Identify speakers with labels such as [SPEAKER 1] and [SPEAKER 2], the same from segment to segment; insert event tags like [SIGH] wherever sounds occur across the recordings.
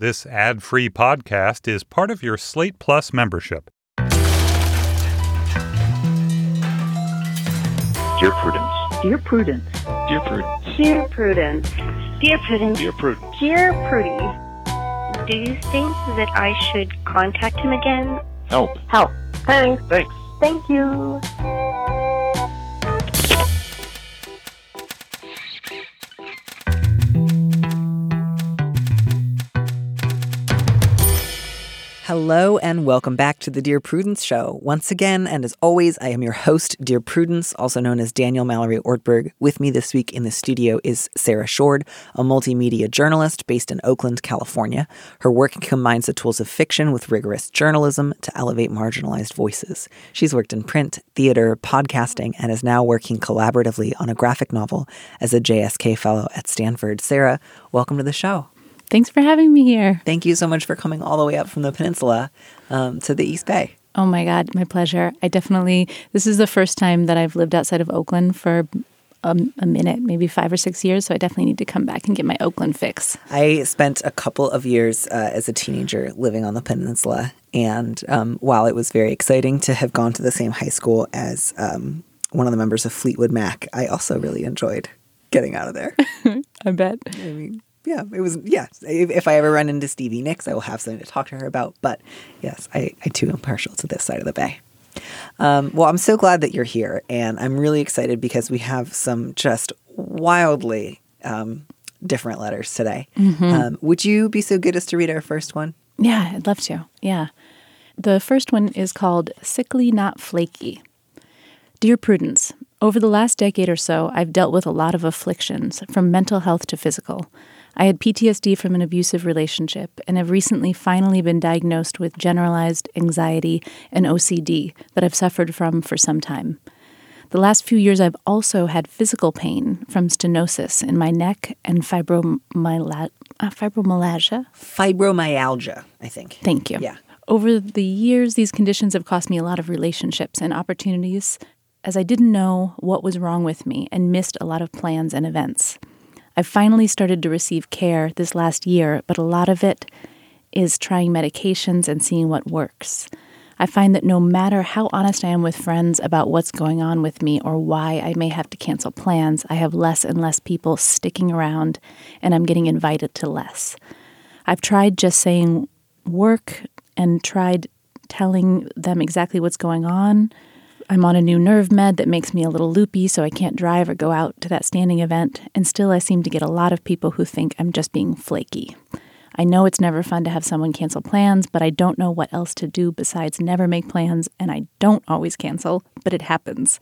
[SPEAKER 1] This ad free podcast is part of your Slate Plus membership.
[SPEAKER 2] Dear Prudence.
[SPEAKER 3] Dear Prudence.
[SPEAKER 2] Dear Prudence.
[SPEAKER 4] Dear Prudence. Dear Prudence.
[SPEAKER 2] Dear Prudence.
[SPEAKER 4] Dear Prudy. Do you think that I should contact him again?
[SPEAKER 2] Help.
[SPEAKER 4] Help. Thanks.
[SPEAKER 2] Thanks.
[SPEAKER 4] Thank you.
[SPEAKER 5] Hello and welcome back to the Dear Prudence Show. Once again, and as always, I am your host, Dear Prudence, also known as Daniel Mallory Ortberg. With me this week in the studio is Sarah Shourd, a multimedia journalist based in Oakland, California. Her work combines the tools of fiction with rigorous journalism to elevate marginalized voices. She's worked in print, theater, podcasting, and is now working collaboratively on a graphic novel as a JSK fellow at Stanford. Sarah, welcome to the show.
[SPEAKER 6] Thanks for having me here.
[SPEAKER 5] Thank you so much for coming all the way up from the peninsula um, to the East Bay.
[SPEAKER 6] Oh my God, my pleasure. I definitely, this is the first time that I've lived outside of Oakland for a, a, minute, maybe five or six years. So I definitely need to come back and get my Oakland fix.
[SPEAKER 5] I spent a couple of years uh, as a teenager living on the peninsula. And um, while it was very exciting to have gone to the same high school as um, one of the members of Fleetwood Mac, I also really enjoyed getting out of there. [LAUGHS]
[SPEAKER 6] I bet.
[SPEAKER 5] I mean, yeah, it was, yeah. If, if, I ever run into Stevie Nicks, I will have something to talk to her about. But yes, I, I too am partial to this side of the bay. Um, well, I'm so glad that you're here. And I'm really excited because we have some just wildly um, different letters today. Mm-hmm. Um, would you be so good as to read our first one?
[SPEAKER 6] Yeah, I'd love to. Yeah. The first one is called Sickly Not Flaky. Dear Prudence, over the last decade or so, I've dealt with a lot of afflictions, from mental health to physical. I had PTSD from an abusive relationship and have recently finally been diagnosed with generalized anxiety and OCD that I've suffered from for some time. The last few years, I've also had physical pain from stenosis in my neck and fibromyalgia. Uh, fibromyalgia?
[SPEAKER 5] Fibromyalgia, I think.
[SPEAKER 6] Thank you.
[SPEAKER 5] Yeah.
[SPEAKER 6] Over the years, these conditions have cost me a lot of relationships and opportunities as I didn't know what was wrong with me and missed a lot of plans and events. I've finally started to receive care this last year, but a lot of it is trying medications and seeing what works. I find that no matter how honest I am with friends about what's going on with me or why I may have to cancel plans, I have less and less people sticking around and I'm getting invited to less. I've tried just saying work and tried telling them exactly what's going on, I'm on a new nerve med that makes me a little loopy, so I can't drive or go out to that standing event, and still I seem to get a lot of people who think I'm just being flaky. I know it's never fun to have someone cancel plans, but I don't know what else to do besides never make plans, and I don't always cancel, but it happens.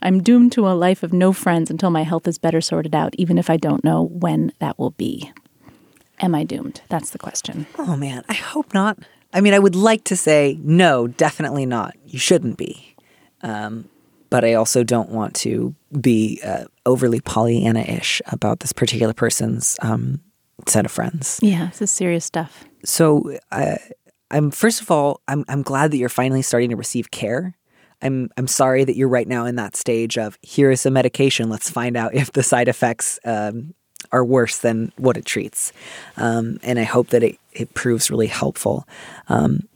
[SPEAKER 6] I'm doomed to a life of no friends until my health is better sorted out, even if I don't know when that will be. Am I doomed? That's the question.
[SPEAKER 5] Oh man, I hope not. I mean, I would like to say no, definitely not. You shouldn't be. Um, but I also don't want to be uh, overly Pollyanna ish about this particular person's um, set of friends.
[SPEAKER 6] Yeah, this is serious stuff.
[SPEAKER 5] So, uh, I'm first of all, I'm I'm glad that you're finally starting to receive care. I'm I'm sorry that you're right now in that stage of here is some medication. Let's find out if the side effects um, are worse than what it treats. Um, and I hope that it, it proves really helpful. Um,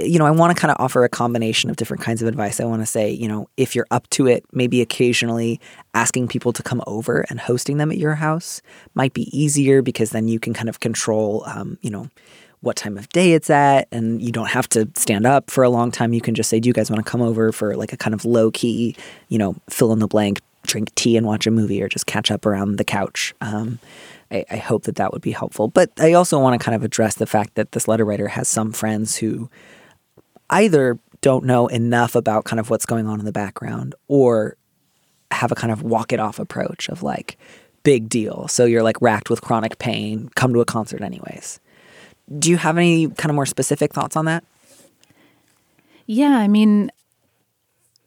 [SPEAKER 5] you know, I want to kind of offer a combination of different kinds of advice. I want to say, you know, if you're up to it, maybe occasionally asking people to come over and hosting them at your house might be easier because then you can kind of control, um, you know, what time of day it's at and you don't have to stand up for a long time. You can just say, do you guys want to come over for like a kind of low key, you know, fill in the blank, drink tea and watch a movie or just catch up around the couch? Um, I, I hope that that would be helpful. But I also want to kind of address the fact that this letter writer has some friends who either don't know enough about kind of what's going on in the background or have a kind of walk it off approach of like big deal. So you're like racked with chronic pain, come to a concert anyways. Do you have any kind of more specific thoughts on that?
[SPEAKER 6] Yeah, I mean,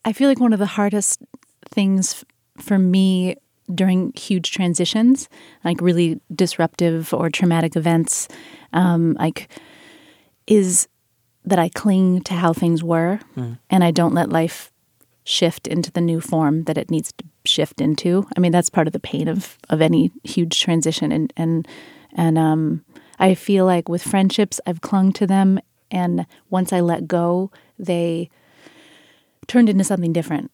[SPEAKER 6] I feel like one of the hardest things for me during huge transitions, like really disruptive or traumatic events, um, like is that I cling to how things were mm. and I don't let life shift into the new form that it needs to shift into. I mean, that's part of the pain of of any huge transition and and and um I feel like with friendships, I've clung to them, and once I let go, they turned into something different.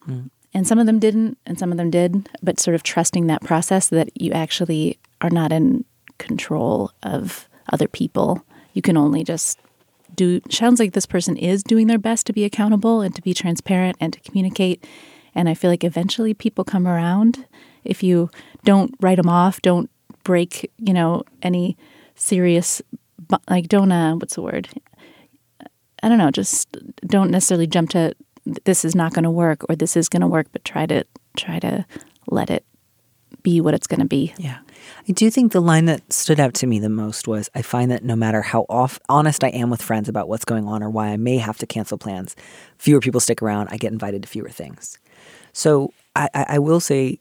[SPEAKER 6] And some of them didn't, and some of them did, but sort of trusting that process that you actually are not in control of other people. You can only just do, sounds like this person is doing their best to be accountable and to be transparent and to communicate. And I feel like eventually people come around if you don't write them off, don't break, you know, any serious, like, don't, uh, what's the word? I don't know, just don't necessarily jump to this is not going to work or this is going to work, but try to try to let it be what it's going to be.
[SPEAKER 5] Yeah. I do think the line that stood out to me the most was I find that no matter how off honest I am with friends about what's going on or why I may have to cancel plans, fewer people stick around. I get invited to fewer things. So I, I will say,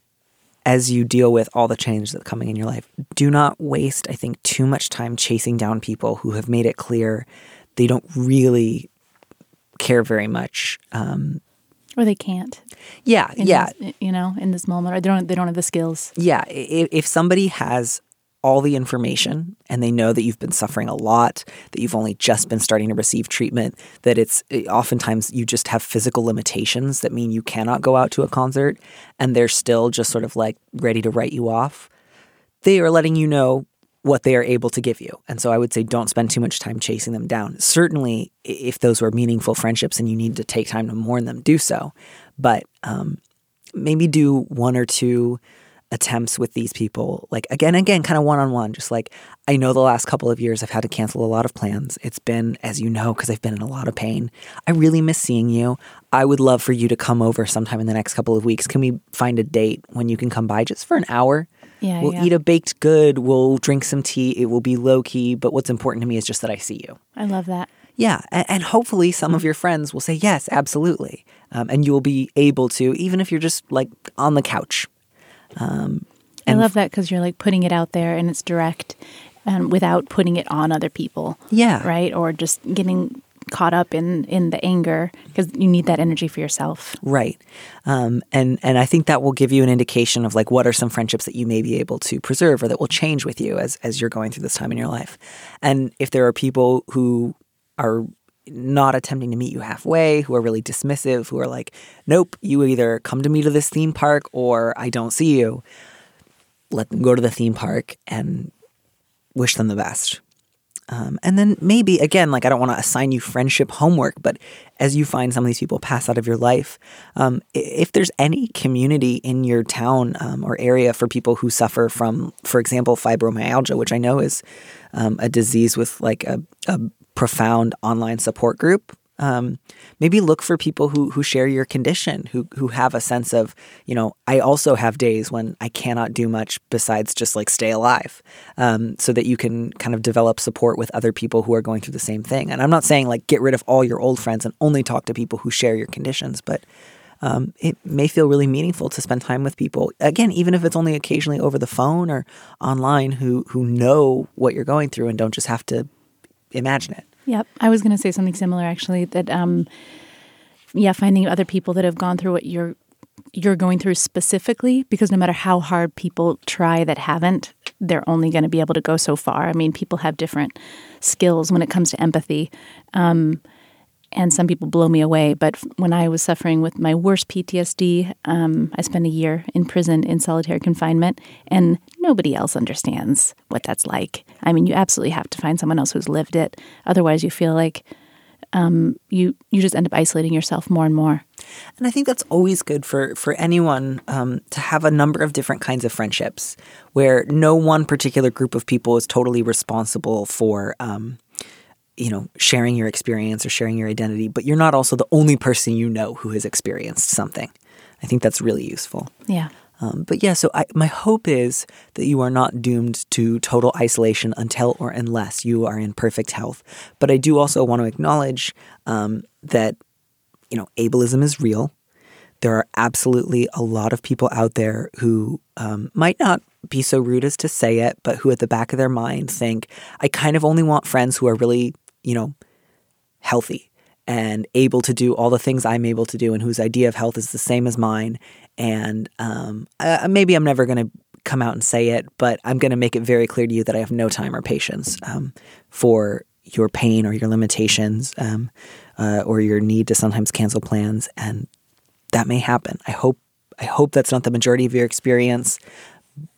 [SPEAKER 5] as you deal with all the change that's coming in your life, do not waste, I think, too much time chasing down people who have made it clear they don't really care very much. Um,
[SPEAKER 6] Or they can't.
[SPEAKER 5] yeah, yeah,
[SPEAKER 6] this- you know, in this moment, or they don't they don't have the skills.
[SPEAKER 5] yeah, if, if somebody has all the information and they know that you've been suffering a lot, that you've only just been starting to receive treatment, that it's oftentimes you just have physical limitations that mean you cannot go out to a concert and they're still just sort of like ready to write you off, they are letting you know what they are able to give you. And so I would say don't spend too much time chasing them down. Certainly, if those were meaningful friendships and you need to take time to mourn them, do so. But um, maybe do one or two attempts with these people. Like again again kind of one on one just like i know the last couple of years i've had to cancel a lot of plans. It's been as you know because i've been in a lot of pain. I really miss seeing you. I would love for you to come over sometime in the next couple of weeks. Can we find a date when you can come by just for an hour
[SPEAKER 6] Yeah,
[SPEAKER 5] we'll
[SPEAKER 6] yeah.
[SPEAKER 5] eat a baked good we'll drink some tea it will be low key but what's important to me is just that i see you
[SPEAKER 6] I love that.
[SPEAKER 5] yeah, and, and hopefully some of your friends will say yes, absolutely, um, and you will be able to, even if you're just like on the couch. Um,
[SPEAKER 6] I love that because you're like putting it out there and it's direct, and without putting it on other people.
[SPEAKER 5] Yeah.
[SPEAKER 6] Right. Or just getting caught up in in the anger because you need that energy for yourself.
[SPEAKER 5] Right, um, and and I think that will give you an indication of like what are some friendships that you may be able to preserve or that will change with you as as you're going through this time in your life, and if there are people who are not attempting to meet you halfway, who are really dismissive, who are like, nope, you either come to me to this theme park or I don't see you. Let them go to the theme park and wish them the best. Um, and then maybe again, like I don't want to assign you friendship homework, but as you find some of these people pass out of your life, um, if there's any community in your town um, or area for people who suffer from, for example, fibromyalgia, which I know is um, a disease with like a, a profound online support group. Um, maybe look for people who who share your condition, who who have a sense of, you know, I also have days when I cannot do much besides just like stay alive, um, so that you can kind of develop support with other people who are going through the same thing. And I'm not saying like get rid of all your old friends and only talk to people who share your conditions, but um, it may feel really meaningful to spend time with people again, even if it's only occasionally over the phone or online, who who know what you're going through and don't just have to imagine it.
[SPEAKER 6] Yep. I was going to say something similar actually that um yeah, finding other people that have gone through what you're you're going through specifically because no matter how hard people try that haven't, they're only going to be able to go so far. I mean, people have different skills when it comes to empathy. Um and some people blow me away. But when I was suffering with my worst PTSD, um, I spent a year in prison in solitary confinement, and nobody else understands what that's like. I mean, you absolutely have to find someone else who's lived it. Otherwise, you feel like um, you you just end up isolating yourself more and more.
[SPEAKER 5] And I think that's always good for for anyone um, to have a number of different kinds of friendships, where no one particular group of people is totally responsible for, um, you know, sharing your experience or sharing your identity. But you're not also the only person you know who has experienced something. I think that's really useful.
[SPEAKER 6] Yeah.
[SPEAKER 5] Um, but yeah, so I, my hope is that you are not doomed to total isolation until or unless you are in perfect health. But I do also want to acknowledge um, that you know ableism is real. There are absolutely a lot of people out there who um, might not be so rude as to say it, but who at the back of their mind think, I kind of only want friends who are really, you know, healthy and able to do all the things I'm able to do and whose idea of health is the same as mine. And um, uh, maybe I'm never going to come out and say it, but I'm going to make it very clear to you that I have no time or patience um, for your pain or your limitations um, uh, or your need to sometimes cancel plans, and that may happen. I hope I hope that's not the majority of your experience,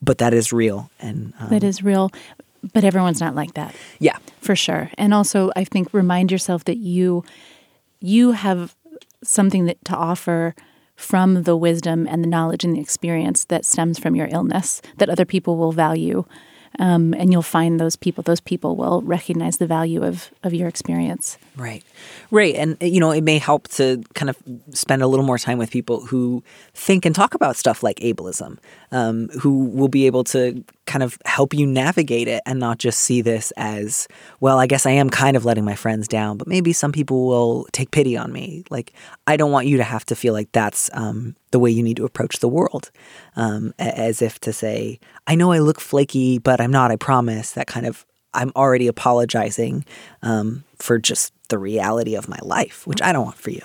[SPEAKER 5] but that is real. And um,
[SPEAKER 6] That is real, but everyone's not like that.
[SPEAKER 5] yeah,
[SPEAKER 6] For sure. And also I think remind yourself that you you have something that to offer from the wisdom and the knowledge and the experience that stems from your illness that other people will value. Um, and you'll find those people, those people will recognize the value of, of your experience.
[SPEAKER 5] Right. Right. And, you know, it may help to kind of spend a little more time with people who think and talk about stuff like ableism, um, who will be able to kind of help you navigate it and not just see this as, well, I guess I am kind of letting my friends down, but maybe some people will take pity on me. Like, I don't want you to have to feel like that's um, the way you need to approach the world, um, as if to say, I know I look flaky, but I'm not, I promise. That kind of I'm already apologizing um, for just the reality of my life, which I don't want for you.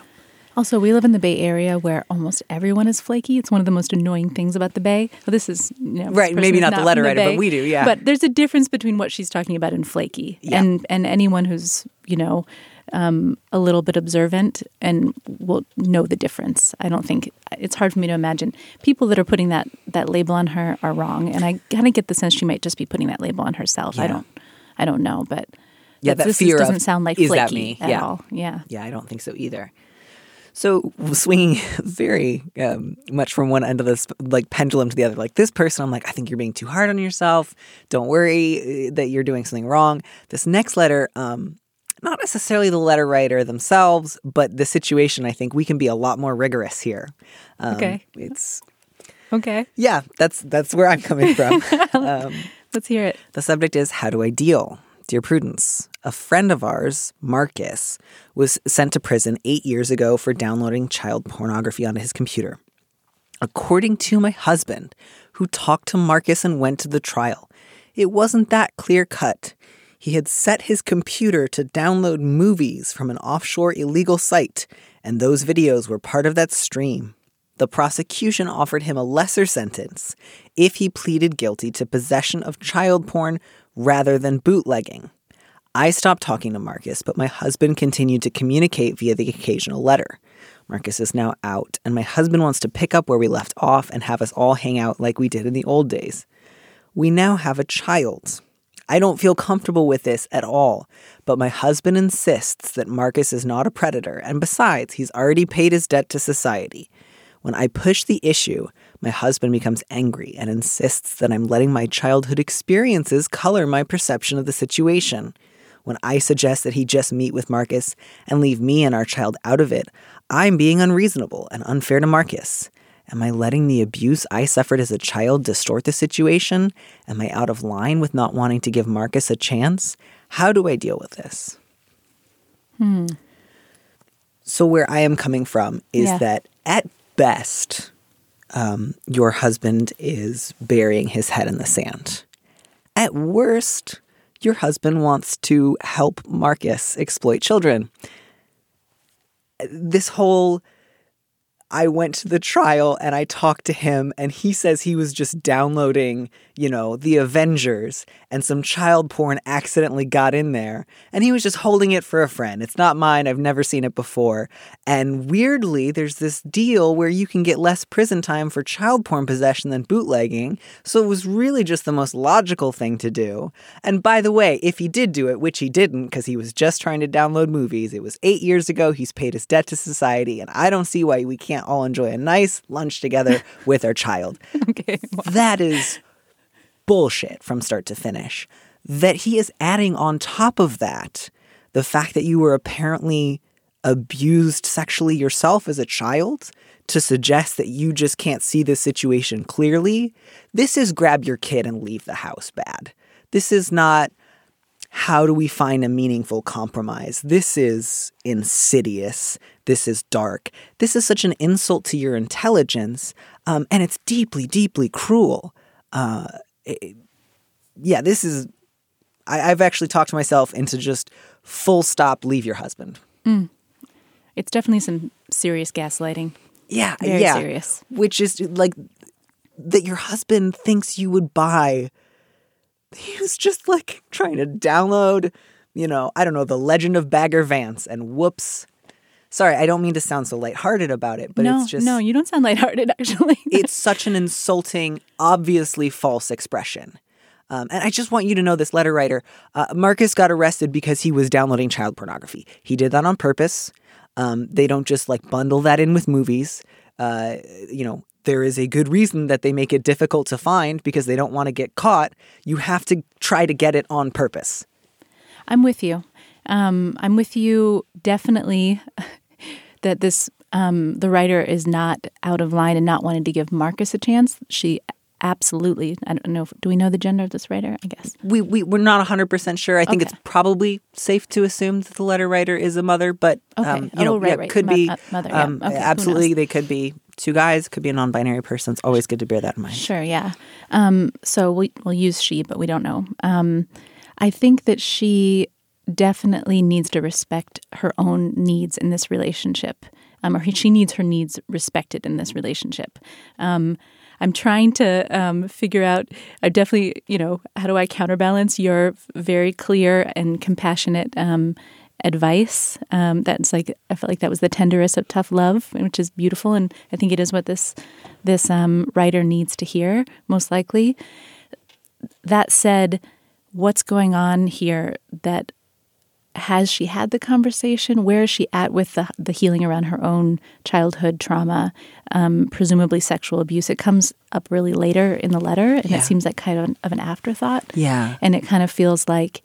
[SPEAKER 6] Also, we live in the Bay Area where almost everyone is flaky. It's one of the most annoying things about the Bay. Well, this is you know,
[SPEAKER 5] Right, maybe
[SPEAKER 6] is
[SPEAKER 5] not the letter writer, but we do, yeah.
[SPEAKER 6] But there's a difference between what she's talking about and flaky,
[SPEAKER 5] Yeah.
[SPEAKER 6] and and anyone who's you know um, a little bit observant and will know the difference. I don't think it's hard for me to imagine people that are putting that that label on her are wrong, and I kind of get the sense she might just be putting that label on herself. I don't, I don't know, but
[SPEAKER 5] Yeah, that
[SPEAKER 6] this
[SPEAKER 5] fear of,
[SPEAKER 6] doesn't sound like
[SPEAKER 5] "Is
[SPEAKER 6] flaky
[SPEAKER 5] that me?"
[SPEAKER 6] at
[SPEAKER 5] Yeah.
[SPEAKER 6] all. Yeah.
[SPEAKER 5] Yeah, I don't think so either. So swinging [LAUGHS] very um, much from one end of this like pendulum to the other. Like this person, I'm like, I think you're being too hard on yourself. Don't worry uh, that you're doing something wrong. This next letter, um, not necessarily the letter writer themselves, but the situation. I think we can be a lot more rigorous here. Um,
[SPEAKER 6] Okay.
[SPEAKER 5] it's
[SPEAKER 6] Okay.
[SPEAKER 5] yeah, that's that's where I'm coming from. [LAUGHS]
[SPEAKER 6] Let's hear it.
[SPEAKER 5] The subject is How do I deal? Dear Prudence, a friend of ours, Marcus, was sent to prison eight years ago for downloading child pornography onto his computer. According to my husband, who talked to Marcus and went to the trial, it wasn't that clear cut. He had set his computer to download movies from an offshore illegal site, and those videos were part of that stream. The prosecution offered him a lesser sentence if he pleaded guilty to possession of child porn rather than bootlegging. I stopped talking to Marcus, but my husband continued to communicate via the occasional letter. Marcus is now out, and my husband wants to pick up where we left off and have us all hang out like we did in the old days. We now have a child. I don't feel comfortable with this at all, but my husband insists that Marcus is not a predator, and besides, he's already paid his debt to society. When I push the issue, my husband becomes angry and insists that I'm letting my childhood experiences color my perception of the situation. When I suggest that he just meet with Marcus and leave me and our child out of it, I'm being unreasonable and unfair to Marcus. Am I letting the abuse I suffered as a child distort the situation? Am I out of line with not wanting to give Marcus a chance? How do I deal with this? Hmm. So, where I am coming from is
[SPEAKER 6] Yeah.
[SPEAKER 5] that at best, um, your husband is burying his head in the sand. At worst, your husband wants to help Marcus exploit children. This whole I went to the trial and I talked to him, and he says he was just downloading, you know, the Avengers, and some child porn accidentally got in there, and he was just holding it for a friend. It's not mine, I've never seen it before. And weirdly, there's this deal where you can get less prison time for child porn possession than bootlegging, so it was really just the most logical thing to do. And by the way, if he did do it, which he didn't because he was just trying to download movies, it was eight years ago, he's paid his debt to society, and I don't see why we can't all enjoy a nice lunch together [LAUGHS] with our child.
[SPEAKER 6] Okay.
[SPEAKER 5] That is bullshit from start to finish. That he is adding on top of that the fact that you were apparently abused sexually yourself as a child to suggest that you just can't see the situation clearly. This is grab your kid and leave the house bad. This is not how do we find a meaningful compromise? This is insidious. This is dark. This is such an insult to your intelligence, um, and it's deeply, deeply cruel. Uh, it- yeah, this is. I, I've actually talked to myself into just full stop. Leave your husband. Mm.
[SPEAKER 6] It's definitely some serious gaslighting.
[SPEAKER 5] Yeah,
[SPEAKER 6] Very
[SPEAKER 5] yeah.
[SPEAKER 6] serious.
[SPEAKER 5] Which is like that your husband thinks you would buy. He was just like trying to download, you know, I don't know, The Legend of Bagger Vance, and whoops. Sorry, I don't mean to sound so lighthearted about it, but
[SPEAKER 6] no,
[SPEAKER 5] it's just
[SPEAKER 6] no, you don't sound lighthearted. [LAUGHS] Actually,
[SPEAKER 5] it's such an insulting, obviously false expression. Um, and I just want you to know this letter writer, uh, Marcus got arrested because he was downloading child pornography. He did that on purpose. Um, they don't just like bundle that in with movies. Uh, you know, there is a good reason that they make it difficult to find because they don't want to get caught. You have to try to get it on purpose.
[SPEAKER 6] I'm with you. Um, I'm with you definitely [LAUGHS] that this um, the writer is not out of line and not wanting to give Marcus a chance. She absolutely. I don't know. If, do we know the gender of this writer? I guess
[SPEAKER 5] We, we, we're not 100% sure. I think
[SPEAKER 6] Okay.
[SPEAKER 5] it's probably safe to assume that the letter writer is a mother, but
[SPEAKER 6] Okay.
[SPEAKER 5] um, you know,
[SPEAKER 6] Oh, right,
[SPEAKER 5] yeah,
[SPEAKER 6] right.
[SPEAKER 5] could
[SPEAKER 6] Mo-
[SPEAKER 5] be.
[SPEAKER 6] uh, mother, yeah.
[SPEAKER 5] um,
[SPEAKER 6] Okay,
[SPEAKER 5] absolutely, they could be two guys, could be a non binary person. It's always good to bear that in mind.
[SPEAKER 6] Sure, yeah. Um, so we, we'll use she, but we don't know. Um, I think that she definitely needs to respect her own needs in this relationship, um, or she needs her needs respected in this relationship. Um, I'm trying to um, figure out. I definitely, you know, how do I counterbalance your very clear and compassionate um, advice? Um, that's like I felt like that was the tenderest of tough love, which is beautiful, and I think it is what this this um, writer needs to hear, most likely. That said, what's going on here that has she had the conversation? Where is she at with the, the healing around her own childhood trauma, um, presumably sexual abuse? It comes up really later in the letter, and
[SPEAKER 5] Yeah.
[SPEAKER 6] it seems like kind of an, of an afterthought.
[SPEAKER 5] Yeah.
[SPEAKER 6] And it kind of feels like,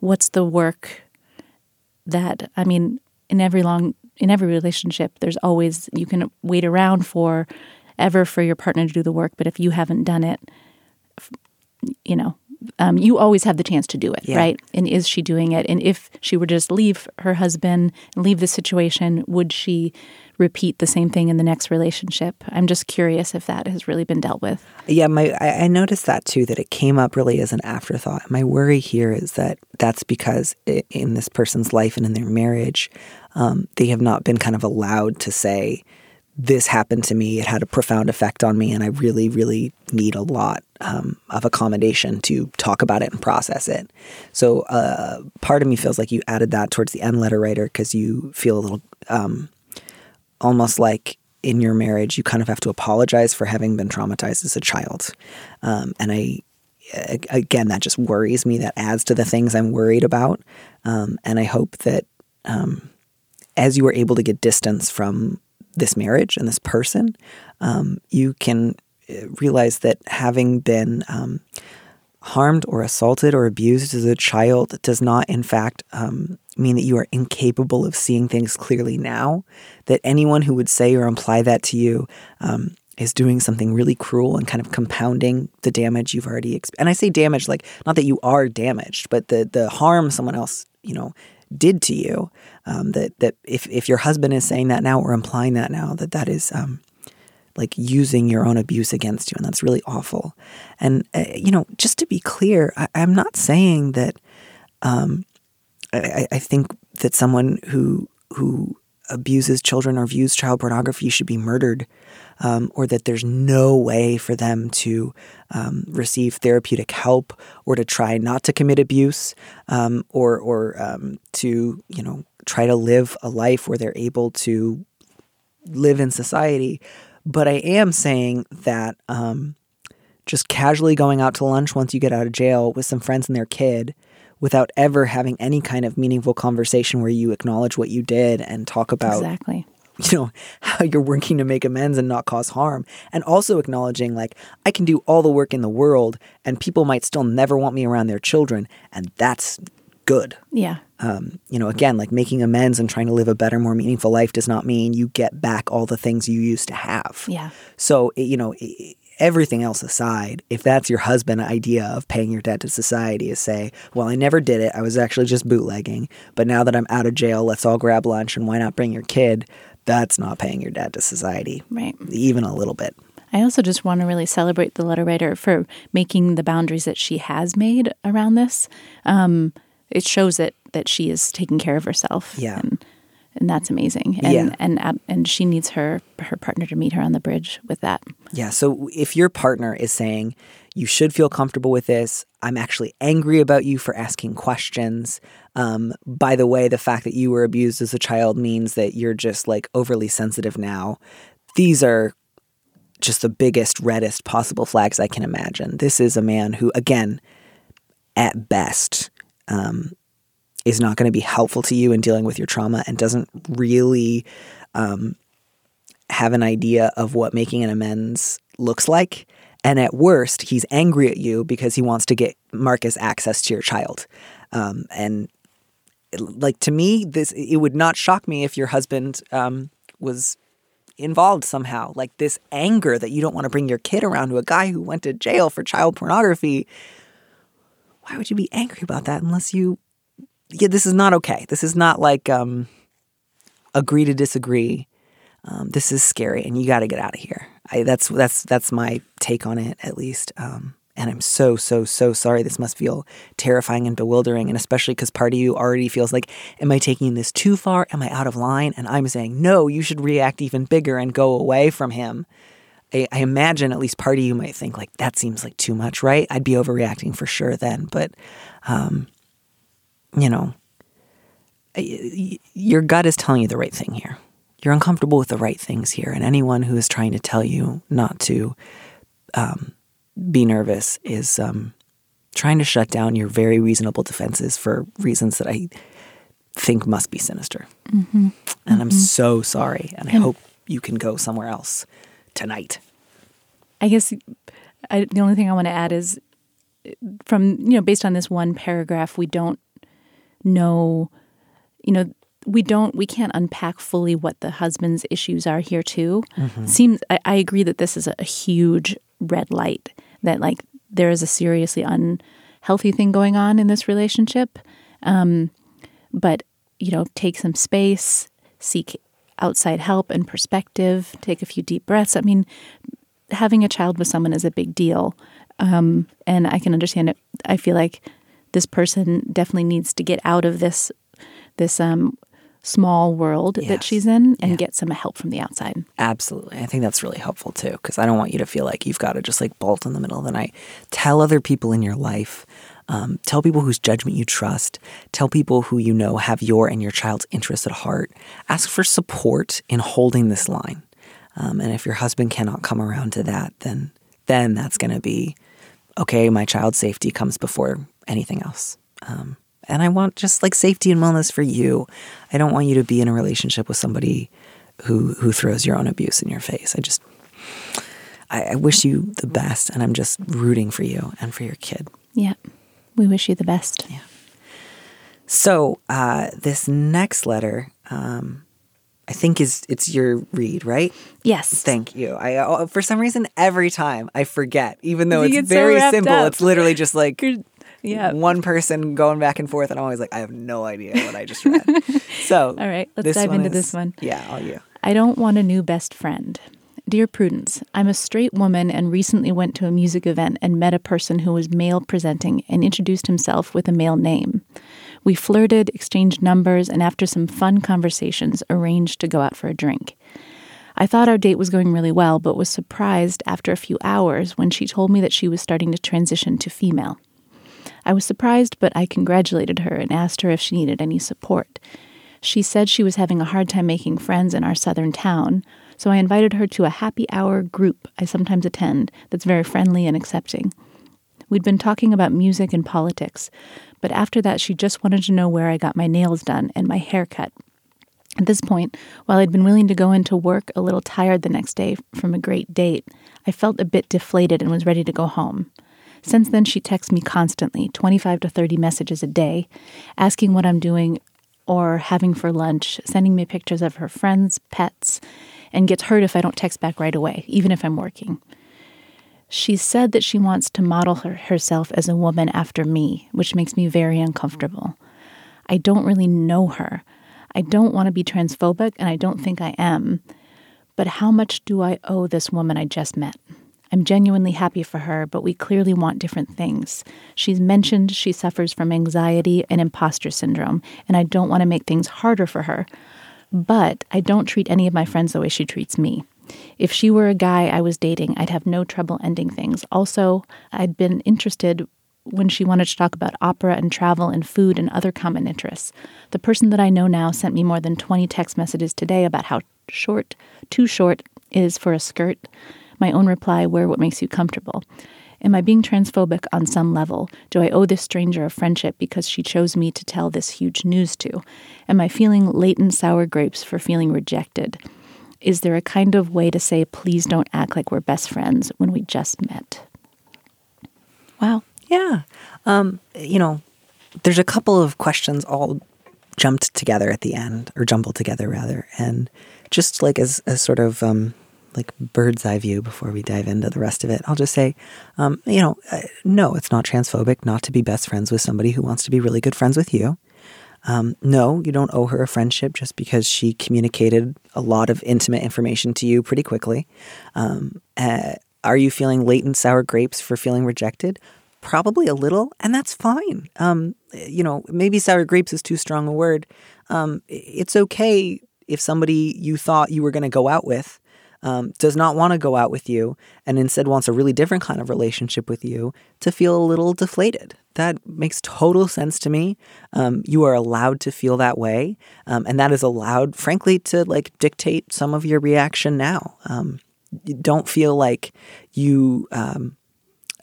[SPEAKER 6] what's the work that, I mean, in every long, in every relationship, there's always, you can wait around for ever for your partner to do the work, but if you haven't done it, you know, um, you always have the chance to do it,
[SPEAKER 5] Yeah.
[SPEAKER 6] right? And is she doing it? And if she were to just leave her husband and leave the situation, would she repeat the same thing in the next relationship? I'm just curious if that has really been dealt with.
[SPEAKER 5] Yeah, my I, I noticed that too. That it came up really as an afterthought. My worry here is that that's because i in this person's life and in their marriage, um, they have not been kind of allowed to say, "This happened to me. It had a profound effect on me, and I really, really need a lot um, of accommodation to talk about it and process it." So, uh, part of me feels like you added that towards the end, letter writer, because you feel a little. Um, almost like in your marriage, you kind of have to apologize for having been traumatized as a child. Um, and I, again, that just worries me. That adds to the things I'm worried about. Um, and I hope that um, as you are able to get distance from this marriage and this person, um, you can uh, realize that having been um, harmed or assaulted or abused as a child does not, in fact, um, mean that you are incapable of seeing things clearly now. That anyone who would say or imply that to you um, is doing something really cruel and kind of compounding the damage you've already experienced. And I say damage, like not that you are damaged, but the the harm someone else, you know, did to you. Um, that that if if your husband is saying that now or implying that now, that that is. Um, like using your own abuse against you, and that's really awful. And uh, you know, just to be clear, I, I'm not saying that. Um, I, I think that someone who who abuses children or views child pornography should be murdered, um, or that there's no way for them to um, receive therapeutic help or to try not to commit abuse, um, or or um, to you know try to live a life where they're able to live in society. But I am saying that um, just casually going out to lunch once you get out of jail with some friends and their kid without ever having any kind of meaningful conversation where you acknowledge what you did and talk about
[SPEAKER 6] exactly. [LAUGHS]
[SPEAKER 5] you know how you're working to make amends and not cause harm and also acknowledging like i can do all the work in the world and people might still never want me around their children and that's good
[SPEAKER 6] Yeah.
[SPEAKER 5] um, you know, again, like making amends and trying to live a better, more meaningful life does not mean you get back all the things you used to have.
[SPEAKER 6] Yeah.
[SPEAKER 5] So, you know, everything else aside, if that's your husband idea of paying your debt to society is say, well, I never did it. I was actually just bootlegging. But now that I'm out of jail, let's all grab lunch and why not bring your kid? That's not paying your debt to society,
[SPEAKER 6] Right.
[SPEAKER 5] even a little bit.
[SPEAKER 6] I also just want to really celebrate the letter writer for making the boundaries that she has made around this. Um, it shows that that she is taking care of herself.
[SPEAKER 5] Yeah.
[SPEAKER 6] And and that's amazing. And
[SPEAKER 5] Yeah.
[SPEAKER 6] and and she needs her her partner to meet her on the bridge with that.
[SPEAKER 5] Yeah. So if your partner is saying, you should feel comfortable with this, I'm actually angry about you for asking questions. Um, by the way, the fact that you were abused as a child means that you're just like overly sensitive now. These are just the biggest, reddest possible flags I can imagine. This is a man who, again, at best, um, is not going to be helpful to you in dealing with your trauma and doesn't really um, have an idea of what making an amends looks like. And at worst, he's angry at you because he wants to get Marcus access to your child. Um, and like to me, this it would not shock me if your husband um, was involved somehow. Like this anger that you don't want to bring your kid around to a guy who went to jail for child pornography. Why would you be angry about that unless you? Yeah, this is not okay. This is not like um, agree to disagree. Um, this is scary, and you got to get out of here. I, that's that's that's my take on it, at least. Um, and I'm so so so sorry. This must feel terrifying and bewildering, and especially because part of you already feels like, am I taking this too far? Am I out of line? And I'm saying, no, you should react even bigger and go away from him. I, I imagine at least part of you might think like that seems like too much, right? I'd be overreacting for sure then, but um, you know, your gut is telling you the right thing here. You're uncomfortable with the right things here, and anyone who is trying to tell you not to um, be nervous is um, trying to shut down your very reasonable defenses for reasons that I think must be sinister. And I'm so sorry, and I hope you can go somewhere else tonight.
[SPEAKER 6] I guess I, the only thing I want to add is from you know based on this one paragraph, we don't know, you know, we don't we can't unpack fully what the husband's issues are here too. Seems I, I agree that this is a, a huge red light that like there is a seriously unhealthy thing going on in this relationship. Um, but you know, take some space, seek outside help and perspective, take a few deep breaths. I mean, having a child with someone is a big deal. Um, and I can understand it. I feel like this person definitely needs to get out of this this um, small world
[SPEAKER 5] Yes.
[SPEAKER 6] that she's in and
[SPEAKER 5] Yeah.
[SPEAKER 6] get some help from the outside.
[SPEAKER 5] Absolutely. I think that's really helpful too, because I don't want you to feel like you've got to just like bolt in the middle of the night. Tell other people in your life, um, tell people whose judgment you trust, tell people who you know have your and your child's interests at heart. Ask for support in holding this line. Um, and if your husband cannot come around to that, then then that's going to be okay. My child's safety comes before anything else. Um, and I want just like safety and wellness for you. I don't want you to be in a relationship with somebody who who throws your own abuse in your face. I just I, I wish you the best, and I'm just rooting for you and for your kid.
[SPEAKER 6] Yeah. We wish you the best.
[SPEAKER 5] Yeah. So uh, this next letter, um, I think is it's your read, right?
[SPEAKER 6] Yes.
[SPEAKER 5] Thank you. I uh, for some reason every time I forget, even though
[SPEAKER 6] You
[SPEAKER 5] it's
[SPEAKER 6] get so
[SPEAKER 5] very simple.
[SPEAKER 6] up.
[SPEAKER 5] It's literally just like
[SPEAKER 6] Yeah.
[SPEAKER 5] one person going back and forth, and I'm always like, I have no idea what I just read. [LAUGHS] so
[SPEAKER 6] All right, let's dive into
[SPEAKER 5] is-
[SPEAKER 6] this one.
[SPEAKER 5] Yeah, all you.
[SPEAKER 6] I don't want a new best friend. Dear Prudence, I'm a straight woman and recently went to a music event and met a person who was male presenting and introduced himself with a male name. We flirted, exchanged numbers, and after some fun conversations, arranged to go out for a drink. I thought our date was going really well, but was surprised after a few hours when she told me that she was starting to transition to female. I was surprised, but I congratulated her and asked her if she needed any support. She said she was having a hard time making friends in our southern town, so I invited her to a happy hour group I sometimes attend that's very friendly and accepting. We'd been talking about music and politics, but after that, she just wanted to know where I got my nails done and my hair cut. At this point, while I'd been willing to go into work a little tired the next day from a great date, I felt a bit deflated and was ready to go home. Since then, she texts me constantly, 25 to 30 messages a day, asking what I'm doing or having for lunch, sending me pictures of her friends, pets, and gets hurt if I don't text back right away, even if I'm working. She said that she wants to model her, herself as a woman after me, which makes me very uncomfortable. I don't really know her. I don't want to be transphobic, and I don't think I am. But how much do I owe this woman I just met? I'm genuinely happy for her, but we clearly want different things. She's mentioned she suffers from anxiety and imposter syndrome, and I don't want to make things harder for her. But I don't treat any of my friends the way she treats me. If she were a guy I was dating, I'd have no trouble ending things. Also, I'd been interested when she wanted to talk about opera and travel and food and other common interests. The person that I know now sent me more than 20 text messages today about how short, too short, is for a skirt. My own reply, wear what makes you comfortable. Am I being transphobic on some level? Do I owe this stranger a friendship because she chose me to tell this huge news to? Am I feeling latent sour grapes for feeling rejected? Is there a kind of way to say, please don't act like we're best friends when we just met? Wow.
[SPEAKER 5] Yeah. Um, you know, there's a couple of questions all jumped together at the end, or jumbled together rather. And just like as a sort of um, like bird's eye view before we dive into the rest of it, I'll just say, um, you know, uh, no, it's not transphobic not to be best friends with somebody who wants to be really good friends with you. Um, no, you don't owe her a friendship just because she communicated a lot of intimate information to you pretty quickly. Um, uh, are you feeling latent sour grapes for feeling rejected? Probably a little, and that's fine. Um, you know, maybe sour grapes is too strong a word. Um, it's okay if somebody you thought you were going to go out with um, does not want to go out with you and instead wants a really different kind of relationship with you to feel a little deflated. That makes total sense to me. Um, you are allowed to feel that way, um, and that is allowed, frankly, to like dictate some of your reaction now. Um, don't feel like you um,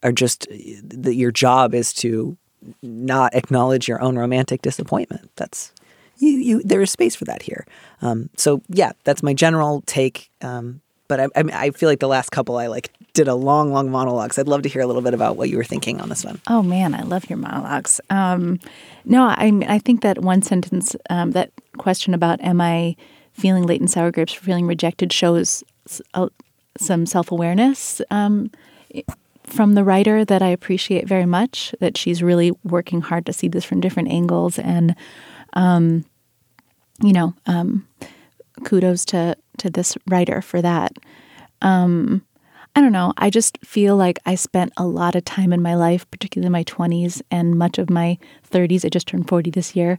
[SPEAKER 5] are just that your job is to not acknowledge your own romantic disappointment. That's you. You there is space for that here. Um, so yeah, that's my general take. Um, but I, I, feel like the last couple I like did a long, long monologues. I'd love to hear a little bit about what you were thinking on this one.
[SPEAKER 6] Oh man, I love your monologues. Um, no, I I think that one sentence, um, that question about am I feeling latent sour grapes for feeling rejected, shows some self awareness um, from the writer that I appreciate very much. That she's really working hard to see this from different angles, and um, you know, um, kudos to to this writer for that. Um, I don't know. I just feel like I spent a lot of time in my life, particularly my 20s and much of my 30s. I just turned 40 this year.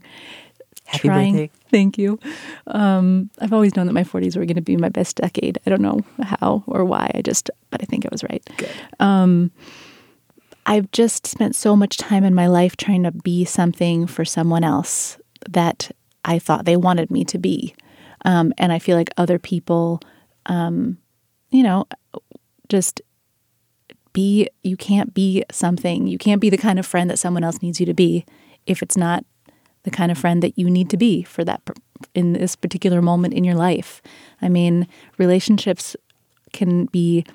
[SPEAKER 5] Happy
[SPEAKER 6] trying,
[SPEAKER 5] birthday.
[SPEAKER 6] Thank you. Um, I've always known that my 40s were going to be my best decade. I don't know how or why. I just, but I think I was right. Um, I've just spent so much time in my life trying to be something for someone else that I thought they wanted me to be. Um, and I feel like other people, um, you know, just be, you can't be something. You can't be the kind of friend that someone else needs you to be if it's not the kind of friend that you need to be for that in this particular moment in your life. I mean, relationships can be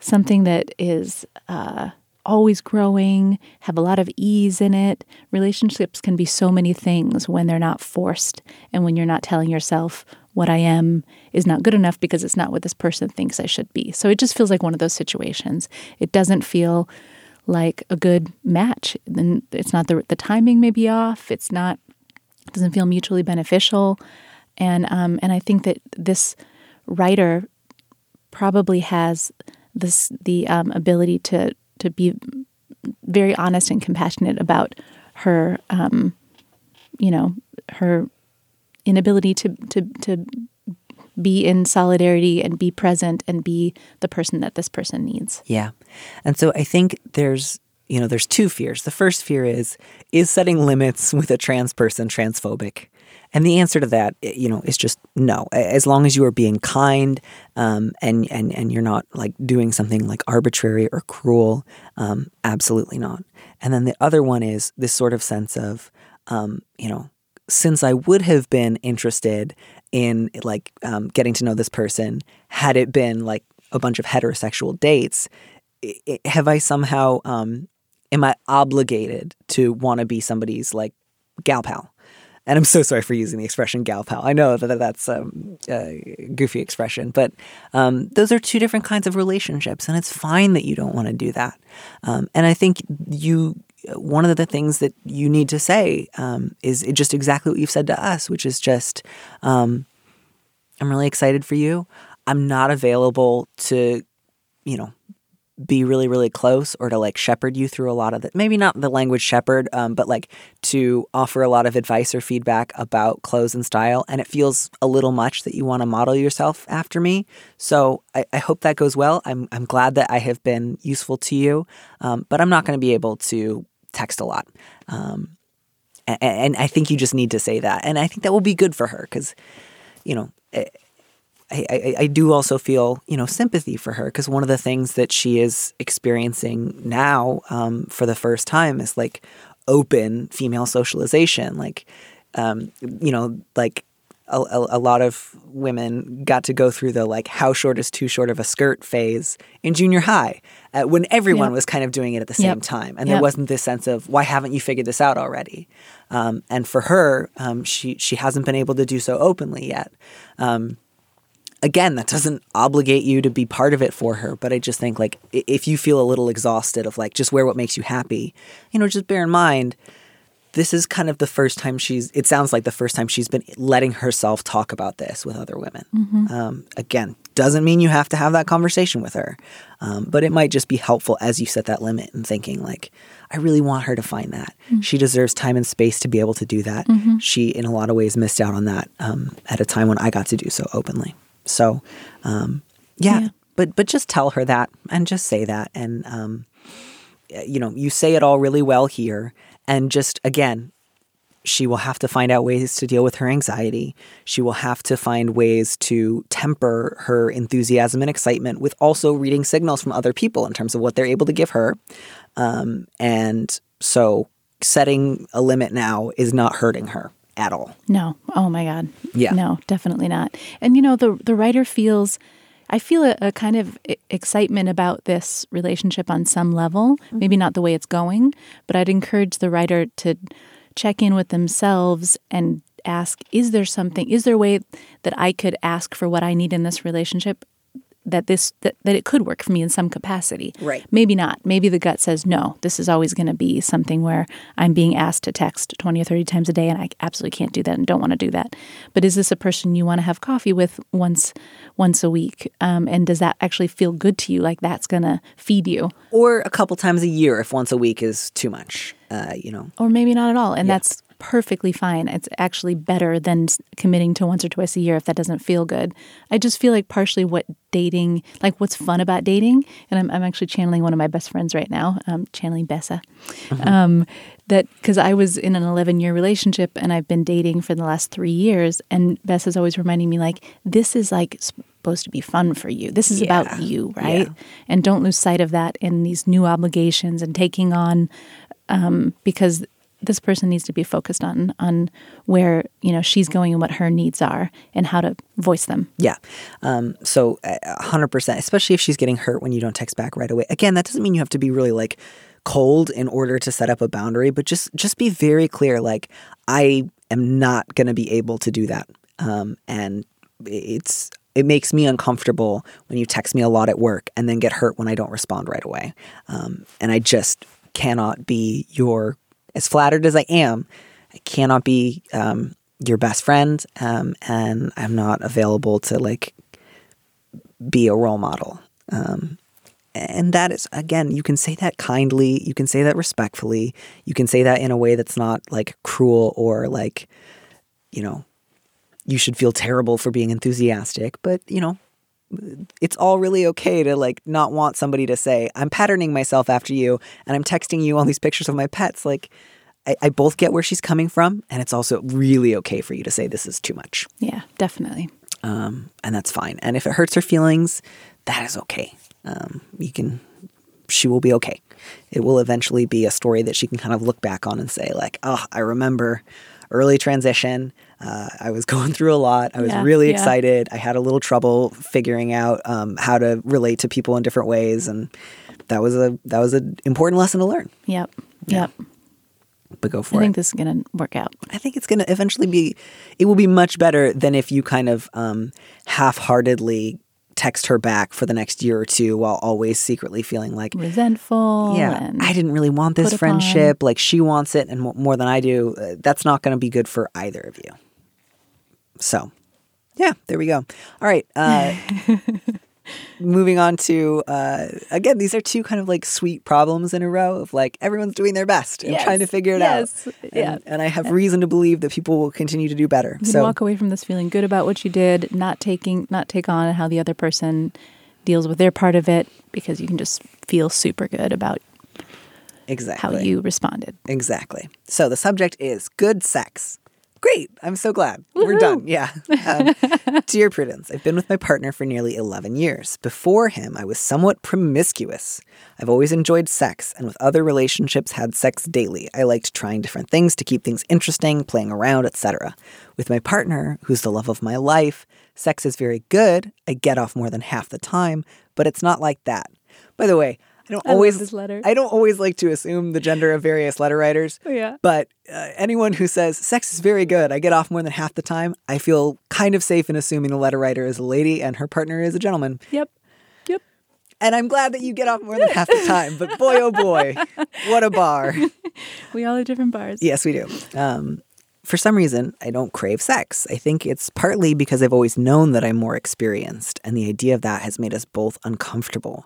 [SPEAKER 6] something that is uh, always growing, have a lot of ease in it. Relationships can be so many things when they're not forced and when you're not telling yourself what I am is not good enough because it's not what this person thinks I should be. So it just feels like one of those situations. It doesn't feel like a good match. Then it's not the the timing may be off. It's not it doesn't feel mutually beneficial. And um, and I think that this writer probably has this the um, ability to to be very honest and compassionate about her, um, you know, her inability to to to be in solidarity and be present and be the person that this person needs.
[SPEAKER 5] Yeah. And so I think there's you know, there's two fears. The first fear is is setting limits with a trans person transphobic? And the answer to that, you know, is just no. As long as you are being kind um, and and and you're not like doing something like arbitrary or cruel, um, absolutely not. And then the other one is this sort of sense of, um, you know, since I would have been interested in like um, getting to know this person, had it been like a bunch of heterosexual dates, have I somehow um, am I obligated to want to be somebody's like gal pal? And I'm so sorry for using the expression gal pal. I know that that's um, a goofy expression, but um, those are two different kinds of relationships, and it's fine that you don't want to do that. Um, and I think you, one of the things that you need to say um, is just exactly what you've said to us, which is just, um, I'm really excited for you. I'm not available to, you know, be really really close or to like shepherd you through a lot of the maybe not the language shepherd um, but like to offer a lot of advice or feedback about clothes and style. And it feels a little much that you want to model yourself after me. So I, I hope that goes well. I'm, I'm glad that i have been useful to you um, but i'm not going to be able to text a lot um, and, and i think you just need to say that. And i think that will be good for her because you know eh, I, I, I do also feel you know sympathy for her because one of the things that she is experiencing now um, for the first time is like open female socialization like um, you know like a, a, a lot of women got to go through the like how short is too short of a skirt phase in junior high uh, when everyone
[SPEAKER 6] Yep.
[SPEAKER 5] was kind of doing it at the same
[SPEAKER 6] Yep.
[SPEAKER 5] time and there wasn't this sense of why haven't you figured this out already um, and for her um, she she hasn't been able to do so openly yet um, again, that doesn't obligate you to be part of it for her. But I just think like if you feel a little exhausted of like just wear what makes you happy, you know, just bear in mind this is kind of the first time she's. It sounds like the first time she's been letting herself talk about this with other women. Um, again, doesn't mean you have to have that conversation with her, um, but it might just be helpful as you set that limit and thinking like. I really want her to find that. She deserves time and space to be able to do that. She, in a lot of ways, missed out on that um, at a time when I got to do so openly. So, um, yeah,
[SPEAKER 6] Yeah.
[SPEAKER 5] but but just tell her that and just say that, and um, you know, you say it all really well here, and just again, she will have to find out ways to deal with her anxiety. She will have to find ways to temper her enthusiasm and excitement with also reading signals from other people in terms of what they're able to give her. Um, and so setting a limit now is not hurting her at all.
[SPEAKER 6] No. Oh my God.
[SPEAKER 5] Yeah.
[SPEAKER 6] No, definitely not. And you know, the the writer feels I feel a, a kind of excitement about this relationship on some level. Mm-hmm. Maybe not the way it's going, but I'd encourage the writer to check in with themselves and ask, is there something, is there a way that I could ask for what I need in this relationship? That this that, that it could work for me in some capacity.
[SPEAKER 5] Right.
[SPEAKER 6] Maybe not. Maybe the gut says no. This is always going to be something where I'm being asked to text 20 or 30 times a day and I absolutely can't do that and don't want to do that. But is this a person you want to have coffee with once once a week? Um, and does that actually feel good to you? Like that's going to feed you?
[SPEAKER 5] Or a couple times a year if once a week is too much. Uh, you know,
[SPEAKER 6] Or maybe not at all. And that's perfectly fine. It's actually better than committing to once or twice a year if that doesn't feel good. I just feel like partially what dating, like what's fun about dating, and I'm, I'm actually channeling one of my best friends right now, um, channeling Bessa, um, that because I was in an 11 year relationship and I've been dating for the last three years, and Bessa's always reminding me, like, this is like supposed to be fun for you. This is
[SPEAKER 5] Yeah.
[SPEAKER 6] about you, right?
[SPEAKER 5] Yeah.
[SPEAKER 6] And don't lose sight of that in these new obligations and taking on um, because this person needs to be focused on on where you know she's going and what her needs are and how to voice them.
[SPEAKER 5] Yeah. Um, so uh, hundred percent, especially if she's getting hurt when you don't text back right away. Again, that doesn't mean you have to be really like cold in order to set up a boundary, but just just be very clear. Like I am not going to be able to do that, um, and it's it makes me uncomfortable when you text me a lot at work and then get hurt when I don't respond right away. Um, and I just cannot be your as flattered as I am. I cannot be um, your best friend, um, and I'm not available to like be a role model. Um, and that is again, you can say that kindly, you can say that respectfully, you can say that in a way that's not like cruel or like, you know, you should feel terrible for being enthusiastic, but you know, it's all really okay to like not want somebody to say, I'm patterning myself after you and I'm texting you all these pictures of my pets. Like, I, I both get where she's coming from, and it's also really okay for you to say this is too much.
[SPEAKER 6] Yeah, definitely.
[SPEAKER 5] Um, and that's fine. And if it hurts her feelings, that is okay. Um, you can, she will be okay. It will eventually be a story that she can kind of look back on and say, like, oh, I remember early transition. Uh, I was [LAUGHS] going through a lot. I was
[SPEAKER 6] Yeah,
[SPEAKER 5] really
[SPEAKER 6] yeah.
[SPEAKER 5] excited. I had a little trouble figuring out um, how to relate to people in different ways, and that was a that was an important lesson to learn.
[SPEAKER 6] Yep. Yep.
[SPEAKER 5] But go for
[SPEAKER 6] I
[SPEAKER 5] it.
[SPEAKER 6] I think this is going to work out.
[SPEAKER 5] I think it's going to eventually be, it will be much better than if you kind of um, half heartedly text her back for the next year or two while always secretly feeling like,
[SPEAKER 6] Resentful.
[SPEAKER 5] yeah, I didn't really want this
[SPEAKER 6] put upon.
[SPEAKER 5] friendship. Like she wants it and more than I do. Uh, that's not going to be good for either of you. So, yeah, there we go. All right. Uh, [LAUGHS] moving on to uh, again, these are two kind of like sweet problems in a row of like everyone's doing their best and
[SPEAKER 6] Yes,
[SPEAKER 5] trying to figure it
[SPEAKER 6] yes,
[SPEAKER 5] out. And,
[SPEAKER 6] yeah.
[SPEAKER 5] and I have reason to believe that people will continue to do better.
[SPEAKER 6] You
[SPEAKER 5] So
[SPEAKER 6] walk away from this feeling good about what you did, not taking, not take on how the other person deals with their part of it, because you can just feel super good about
[SPEAKER 5] exactly how
[SPEAKER 6] you responded.
[SPEAKER 5] Exactly. So the subject is good sex. Great. I'm so glad. We're done. Yeah. Um, [LAUGHS] dear Prudence, I've been with my partner for nearly 11 years. Before him, I was somewhat promiscuous. I've always enjoyed sex and with other relationships had sex daily. I liked trying different things to keep things interesting, playing around, etc. With my partner, who's the love of my life, sex is very good. I get off more than half the time, but it's not like that. By the way, I don't
[SPEAKER 6] I
[SPEAKER 5] always
[SPEAKER 6] this letter.
[SPEAKER 5] I don't always like to assume the gender of various letter writers.
[SPEAKER 6] Oh, [LAUGHS] yeah.
[SPEAKER 5] But uh, anyone who says sex is very good, I get off more than half the time, I feel kind of safe in assuming the letter writer is a lady and her partner is a gentleman.
[SPEAKER 6] Yep. Yep.
[SPEAKER 5] And I'm glad that you get off more than half the time. But boy, oh boy, [LAUGHS] what a bar. [LAUGHS]
[SPEAKER 6] We all have different bars.
[SPEAKER 5] Yes, we do. Um, for some reason, I don't crave sex. I think it's partly because I've always known that I'm more experienced, and the idea of that has made us both uncomfortable.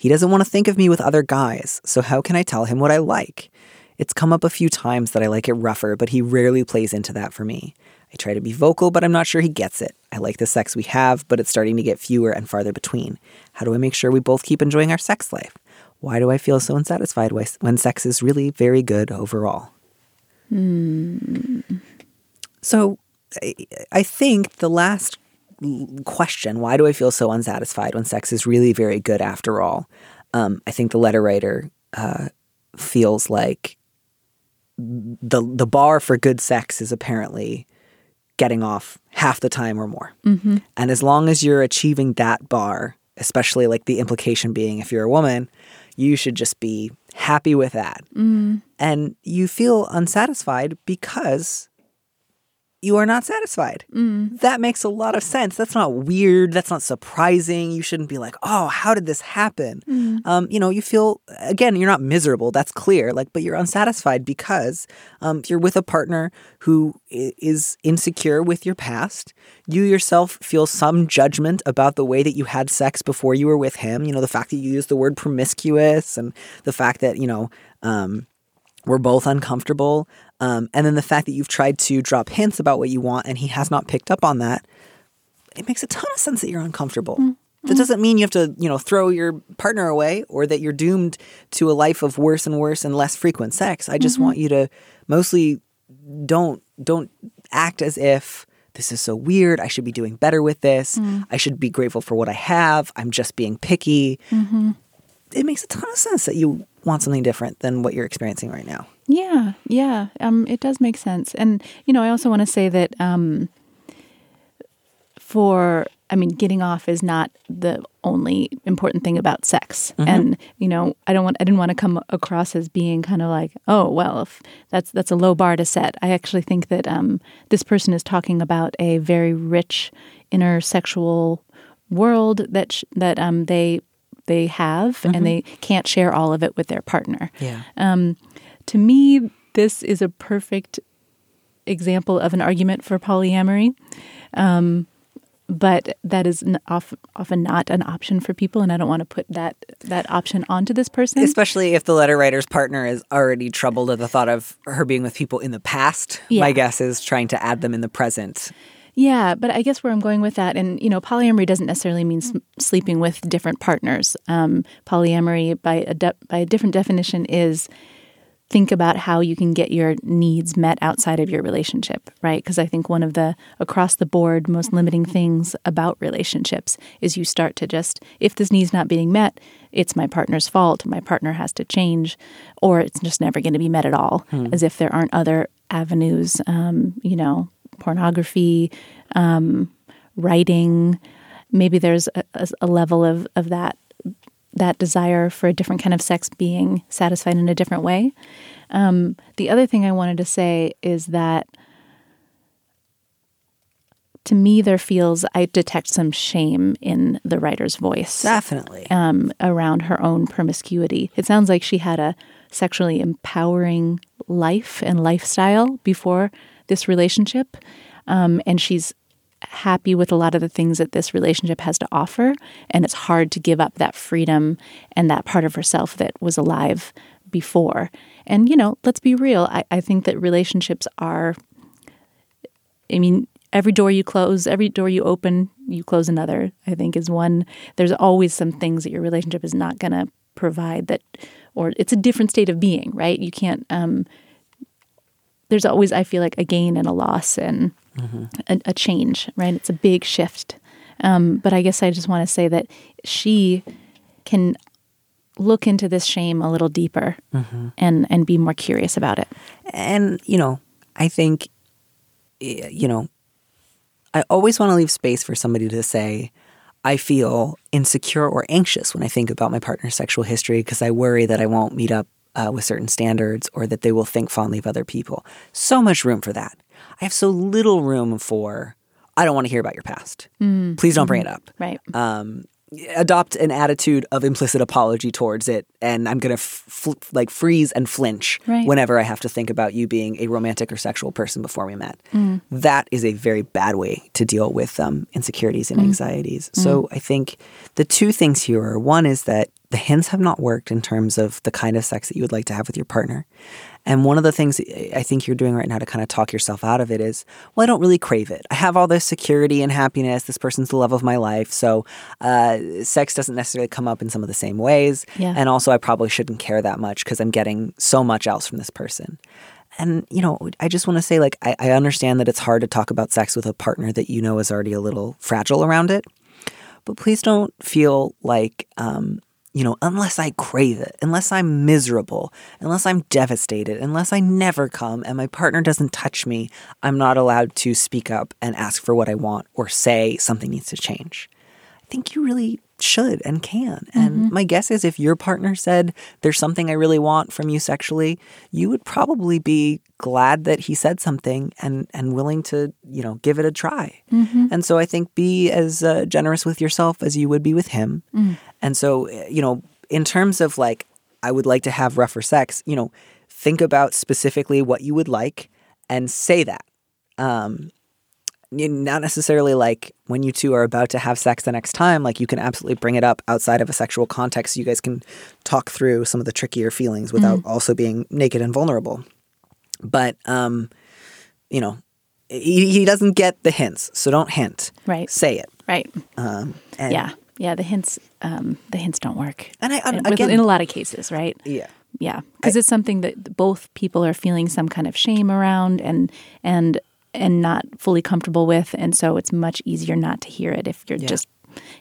[SPEAKER 5] He doesn't want to think of me with other guys, so how can I tell him what I like? It's come up a few times that I like it rougher, but he rarely plays into that for me. I try to be vocal, but I'm not sure he gets it. I like the sex we have, but it's starting to get fewer and farther between. How do I make sure we both keep enjoying our sex life? Why do I feel so unsatisfied when sex is really very good overall? Hmm. So I, I think the last question, why do I feel so unsatisfied when sex is really very good after all? Um, I think the letter writer uh, feels like the the bar for good sex is apparently getting off half the time or more. And as long as you're achieving that bar, especially like the implication being if you're a woman, you should just be happy with that. And you feel unsatisfied because you are not satisfied. That makes a lot of sense. That's not weird. That's not surprising. You shouldn't be like, oh, how did this happen? Um, you know, you feel, again, you're not miserable. That's clear. Like, but you're unsatisfied because um, you're with a partner who is insecure with your past. You yourself feel some judgment about the way that you had sex before you were with him. You know, the fact that you used the word promiscuous and the fact that, you know, um, we're both uncomfortable. Um, and then the fact that you've tried to drop hints about what you want and he has not picked up on that, it makes a ton of sense that you're uncomfortable. Mm, that mm. doesn't mean you have to, you know, throw your partner away or that you're doomed to a life of worse and worse and less frequent sex. I just mm-hmm. want you to mostly don't don't act as if this is so weird. I should be doing better with this. Mm. I should be grateful for what I have. I'm just being picky. Mm-hmm. It makes a ton of sense that you want something different than what you're experiencing right now.
[SPEAKER 6] Yeah, yeah. Um, it does make sense, and you know, I also want to say that um, for I mean, getting off is not the only important thing about sex, and you know, I don't want I didn't want to come across as being kind of like, oh, well, if that's that's a low bar to set. I actually think that um, this person is talking about a very rich inner sexual world that sh- that um, they they have, and they can't share all of it with their partner.
[SPEAKER 5] Yeah.
[SPEAKER 6] Um, to me, this is a perfect example of an argument for polyamory. Um, but that is often not an option for people, and I don't want to put that that option onto this person.
[SPEAKER 5] Especially if the letter writer's partner is already troubled at the thought of her being with people in the past.
[SPEAKER 6] Yeah.
[SPEAKER 5] My guess is trying to add them in the present.
[SPEAKER 6] Yeah, but I guess where I'm going with that, and you know, polyamory doesn't necessarily mean s- sleeping with different partners. Um, polyamory, by a de- by a different definition, is think about how you can get your needs met outside of your relationship, right? Because I think one of the across the board most limiting things about relationships is you start to just if this need's not being met, it's my partner's fault. My partner has to change, or it's just never going to be met at all. As if there aren't other avenues, um, you know, pornography, um, writing. Maybe there's a, a, a level of of that that desire for a different kind of sex being satisfied in a different way. Um, the other thing I wanted to say is that to me, there feels I detect some shame in the writer's voice
[SPEAKER 5] Definitely.
[SPEAKER 6] um, around her own promiscuity. It sounds like she had a sexually empowering life and lifestyle before this relationship, um, and she's happy with a lot of the things that this relationship has to offer. And it's hard to give up that freedom and that part of herself that was alive before. And, you know, let's be real. I, I think that relationships are, I mean, every door you close, every door you open, you close another, I think is one. There's always some things that your relationship is not going to provide that, or it's a different state of being, right? You can't, um, there's always, I feel like, a gain and a loss and a, a change, right? It's a big shift. Um, but I guess I just want to say that she can look into this shame a little deeper and and be more curious about it.
[SPEAKER 5] And, you know, I think, you know, I always want to leave space for somebody to say, I feel insecure or anxious when I think about my partner's sexual history because I worry that I won't meet up uh, with certain standards or that they will think fondly of other people. So much room for that. I have so little room for, I don't want to hear about your past. Mm. Please don't bring it up
[SPEAKER 6] Right.
[SPEAKER 5] um, adopt an attitude of implicit apology towards it, and I'm gonna f- fl- like freeze and flinch
[SPEAKER 6] Right.
[SPEAKER 5] whenever I have to think about you being a romantic or sexual person before we met.
[SPEAKER 6] Mm.
[SPEAKER 5] That is a very bad way to deal with um, insecurities and anxieties. So I think the two things here are one is that the hints have not worked in terms of the kind of sex that you would like to have with your partner. And one of the things I think you're doing right now to kind of talk yourself out of it is, well, I don't really crave it. I have all this security and happiness. This person's the love of my life. So uh, sex doesn't necessarily come up in some of the same ways.
[SPEAKER 6] Yeah.
[SPEAKER 5] And also, I probably shouldn't care that much because I'm getting so much else from this person. And, you know, I just want to say, like, I, I understand that it's hard to talk about sex with a partner that you know is already a little fragile around it. But please don't feel like, um, you know, unless I crave it, unless I'm miserable, unless I'm devastated, unless I never come and my partner doesn't touch me, I'm not allowed to speak up and ask for what I want or say something needs to change. I think you really should and can. And my guess is if your partner said, There's something I really want from you sexually, you would probably be glad that he said something and, and willing to, you know, give it a try. And so I think be as uh, generous with yourself as you would be with him. And so, uh, you know, in terms of like, I would like to have rougher sex, you know, think about specifically what you would like and say that. Um, not necessarily like when you two are about to have sex the next time, like you can absolutely bring it up outside of a sexual context. So you guys can talk through some of the trickier feelings without also being naked and vulnerable. But, um, you know, he, he doesn't get the hints, so don't hint.
[SPEAKER 6] Right.
[SPEAKER 5] Say it.
[SPEAKER 6] Right.
[SPEAKER 5] Um, and,
[SPEAKER 6] yeah. Yeah. The hints. Um, the hints don't work.
[SPEAKER 5] And I, and
[SPEAKER 6] And with-
[SPEAKER 5] again,
[SPEAKER 6] in a lot of cases, right?
[SPEAKER 5] yeah.
[SPEAKER 6] Yeah, because it's something that both people are feeling some kind of shame around and and and not fully comfortable with, and so it's much easier not to hear it if you're just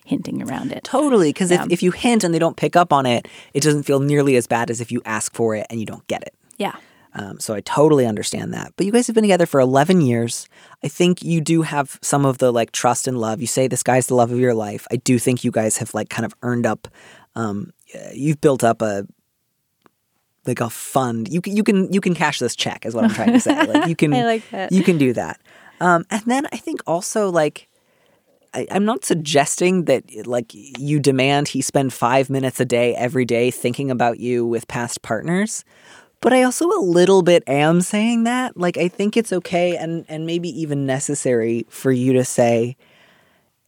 [SPEAKER 6] hinting around it.
[SPEAKER 5] Totally, because
[SPEAKER 6] Yeah.
[SPEAKER 5] if, if you hint and they don't pick up on it, it doesn't feel nearly as bad as if you ask for it and you don't get it.
[SPEAKER 6] Yeah,
[SPEAKER 5] Um, so I totally understand that. But you guys have been together for 11 years. I think you do have some of the like trust and love. You say this guy's the love of your life. I do think you guys have like kind of earned up. Um, you've built up a like a fund. You can you can you can cash this check is what I'm trying to say. Like you [LAUGHS] can
[SPEAKER 6] I like that.
[SPEAKER 5] you can do that. Um, and then I think also like I, I'm not suggesting that like you demand he spend five minutes a day every day thinking about you with past partners. But I also a little bit am saying that. Like I think it's okay and and maybe even necessary for you to say,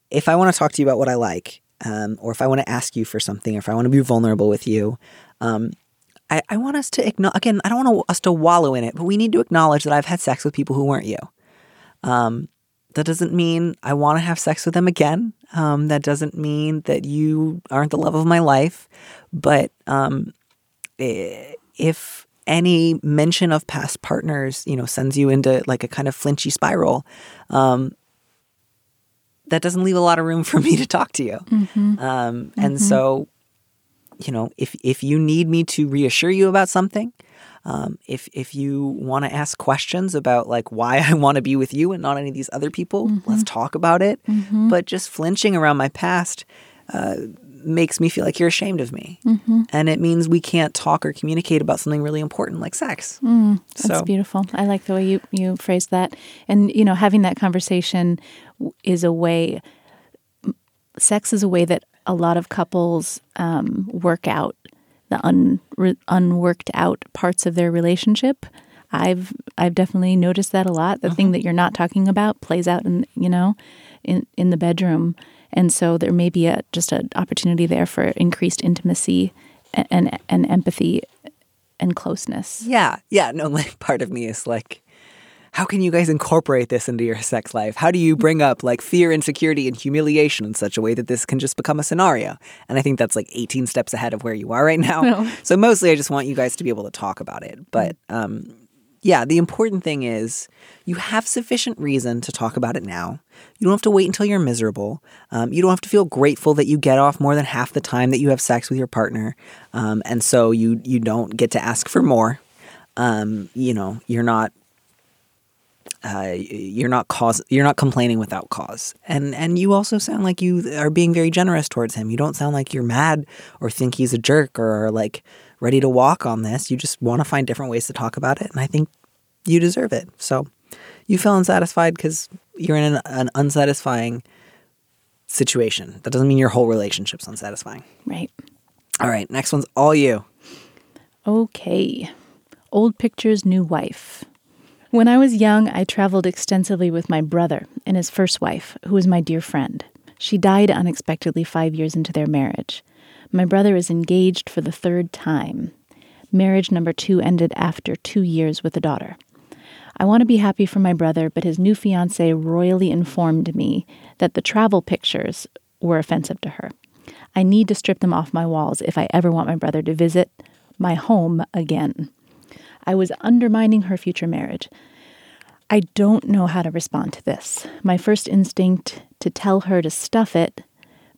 [SPEAKER 5] if I want to talk to you about what I like, um, or if I want to ask you for something, or if I want to be vulnerable with you, um, I, I want us to acknowledge. Again, I don't want us to wallow in it, but we need to acknowledge that I've had sex with people who weren't you. Um, that doesn't mean I want to have sex with them again. Um, that doesn't mean that you aren't the love of my life. But um, if any mention of past partners, you know, sends you into like a kind of flinchy spiral, um, that doesn't leave a lot of room for me to talk to you. Um, and so, you know, if if you need me to reassure you about something, um, if if you want to ask questions about like why I want to be with you and not any of these other people, let's talk about it. But just flinching around my past uh, makes me feel like you're ashamed of me, and it means we can't talk or communicate about something really important like sex.
[SPEAKER 6] that's
[SPEAKER 5] so
[SPEAKER 6] beautiful. I like the way you you phrased that, and you know, having that conversation is a way. Sex is a way that a lot of couples um, work out the un, re, unworked out parts of their relationship. I've I've definitely noticed that a lot. The
[SPEAKER 5] Uh-huh.
[SPEAKER 6] thing that you're not talking about plays out in you know in in the bedroom, and so there may be a just an opportunity there for increased intimacy and and, and empathy and closeness.
[SPEAKER 5] Yeah, yeah. No, [LAUGHS] like part of me is like, how can you guys incorporate this into your sex life? How do you bring up like fear, insecurity, and humiliation in such a way that this can just become a scenario? And I think that's like 18 steps ahead of where you are right now.
[SPEAKER 6] No. [LAUGHS]
[SPEAKER 5] So mostly I just want you guys to be able to talk about it. But um, yeah, the important thing is you have sufficient reason to talk about it now. You don't have to wait until you're miserable. Um, you don't have to feel grateful that you get off more than half the time that you have sex with your partner, um, and so you you don't get to ask for more. Um, you know, you're not uh, you're not cause you're not complaining without cause. And and you also sound like you are being very generous towards him. You don't sound like you're mad or think he's a jerk or like ready to walk on this. You just want to find different ways to talk about it and i think you deserve it. So you feel unsatisfied because you're in an, an unsatisfying situation. That doesn't mean your whole relationship's unsatisfying.
[SPEAKER 6] Right.
[SPEAKER 5] all right next one's all you.
[SPEAKER 6] Okay. Old pictures, new wife. When I was young, I traveled extensively with my brother and his first wife, who was my dear friend. She died unexpectedly five years into their marriage. My brother is engaged for the third time. Marriage number two ended after two years with a daughter. I want to be happy for my brother, but his new fiance royally informed me that the travel pictures were offensive to her. I need to strip them off my walls if I ever want my brother to visit my home again. I was undermining her future marriage. I don't know how to respond to this. My first instinct to tell her to stuff it,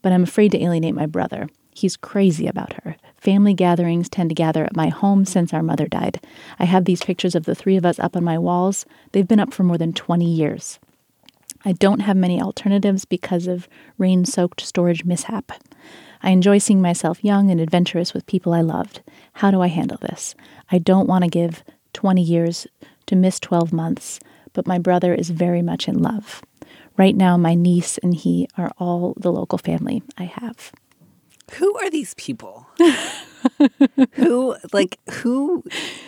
[SPEAKER 6] but I'm afraid to alienate my brother. He's crazy about her. Family gatherings tend to gather at my home since our mother died. I have these pictures of the three of us up on my walls. They've been up for more than 20 years. I don't have many alternatives because of rain soaked storage mishap. I enjoy seeing myself young and adventurous with people I loved. How do I handle this? I don't want to give 20 years to miss 12 months, but my brother is very much in love. Right now, my niece and he are all the local family I have.
[SPEAKER 5] who are these people [LAUGHS] who like who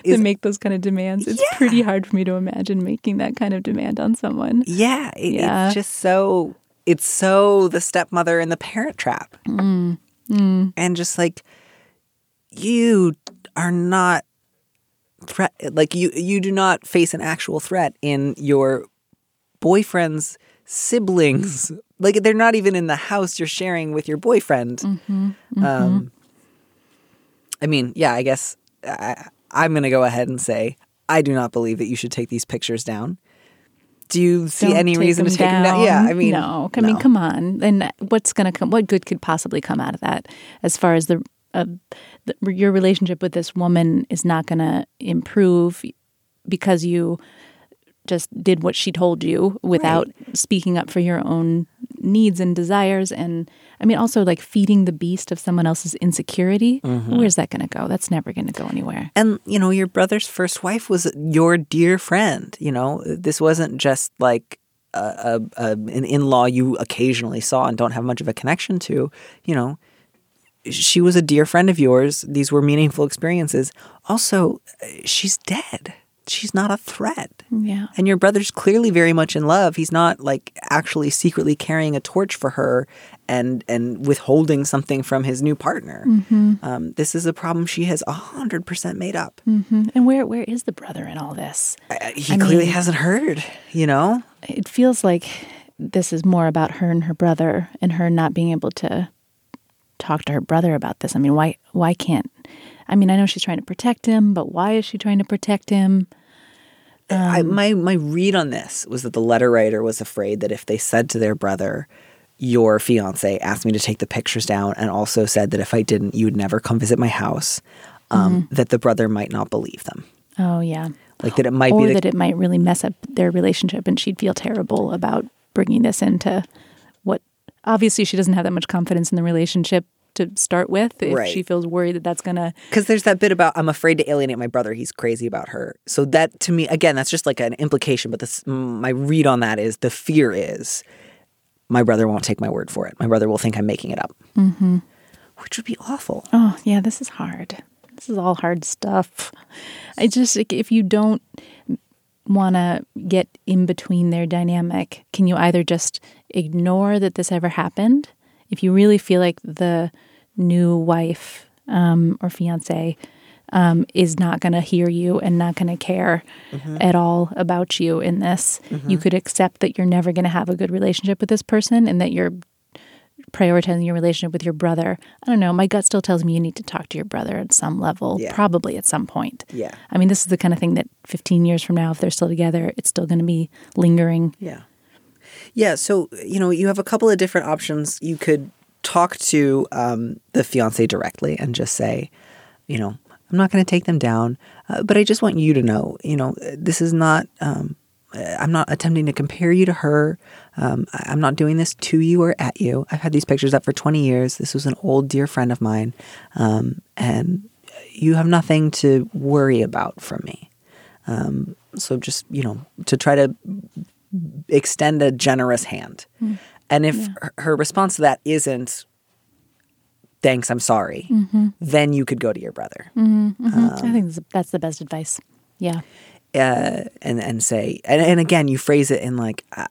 [SPEAKER 6] to make those kind of demands, it's
[SPEAKER 5] Yeah.
[SPEAKER 6] pretty hard for me to imagine making that kind of demand on someone.
[SPEAKER 5] Yeah, it,
[SPEAKER 6] Yeah.
[SPEAKER 5] it's just so it's so the stepmother and the parent trap,
[SPEAKER 6] Mm.
[SPEAKER 5] And just like you are not threat. Like you, you do not face an actual threat in your boyfriend's siblings. Like they're not even in the house you're sharing with your boyfriend.
[SPEAKER 6] Mm-hmm.
[SPEAKER 5] Um, I mean, yeah, I guess I, I'm going to go ahead and say I do not believe that you should take these pictures down. Do you see
[SPEAKER 6] Don't
[SPEAKER 5] any reason to take them down? Yeah, I mean,
[SPEAKER 6] no. I mean,
[SPEAKER 5] no.
[SPEAKER 6] come on. And what's going to come? What good could possibly come out of that? As far as the, uh, the your relationship with this woman is not going to improve because you just did what she told you without speaking up for your own needs and desires and i mean also like feeding the beast of someone else's insecurity
[SPEAKER 5] Mm-hmm.
[SPEAKER 6] where's that going to go that's never going to go anywhere
[SPEAKER 5] And you know, your brother's first wife was your dear friend. You know, this wasn't just like a, a, a an in law you occasionally saw and don't have much of a connection to. You know, she was a dear friend of yours. These were meaningful experiences. Also, she's dead. She's not a threat.
[SPEAKER 6] yeah
[SPEAKER 5] And your brother's clearly very much in love. He's not like actually secretly carrying a torch for her and and withholding something from his new partner. Um, this is a problem she has hundred percent made up.
[SPEAKER 6] Mhm. and where where is the brother in all this
[SPEAKER 5] Uh, He
[SPEAKER 6] I
[SPEAKER 5] clearly
[SPEAKER 6] mean-
[SPEAKER 5] hasn't heard. You know,
[SPEAKER 6] it feels like this is more about her and her brother and her not being able to talk to her brother about this. I mean, why why can't I mean, I know she's trying to protect him, but why is she trying to protect him?
[SPEAKER 5] I, my my read on this was that the letter writer was afraid that if they said to their brother, "Your fiance asked me to take the pictures down," and also said that if I didn't, you would never come visit my house, um, that the brother might not believe them.
[SPEAKER 6] Oh yeah.
[SPEAKER 5] Like that it might
[SPEAKER 6] or
[SPEAKER 5] be the,
[SPEAKER 6] that it might really mess up their relationship and she'd feel terrible about bringing this into what obviously she doesn't have that much confidence in the relationship to start with if
[SPEAKER 5] Right.
[SPEAKER 6] she feels worried that that's going to
[SPEAKER 5] because there's that bit about I'm afraid to alienate my brother. He's crazy about her. So that to me, again, that's just like an implication. But this, my read on that is the fear is my brother won't take my word for it. My brother will think I'm making it up, mm-hmm. which would be awful.
[SPEAKER 6] Oh, yeah, this is hard. This is all hard stuff. I just like, if you don't want to get in between their dynamic, can you either just ignore that this ever happened? If you really feel like the new wife um, or fiance um, is not going to hear you and not going to care at all about you in this, you could accept that you're never going to have a good relationship with this person and that you're prioritizing your relationship with your brother. I don't know. My gut still tells me you need to talk to your brother at some level,
[SPEAKER 5] Yeah.
[SPEAKER 6] probably at some point.
[SPEAKER 5] Yeah.
[SPEAKER 6] I mean, this is the kind of thing that 15 years from now, if they're still together, it's still going to be lingering.
[SPEAKER 5] Yeah. Yeah. So, you know, you have a couple of different options. You could talk to um, the fiance directly and just say, you know, I'm not going to take them down, uh, but I just want you to know, you know, this is not, um, I'm not attempting to compare you to her. Um, I'm not doing this to you or at you. I've had these pictures up for 20 years. This was an old dear friend of mine. Um, and you have nothing to worry about from me. Um, so just, you know, to try to extend a generous hand. And if her, her response to that isn't, thanks, I'm sorry, then you could go to your brother
[SPEAKER 6] I think that's- that's the best advice. Yeah.
[SPEAKER 5] uh, and, and say, and, and again, you phrase it in like, I,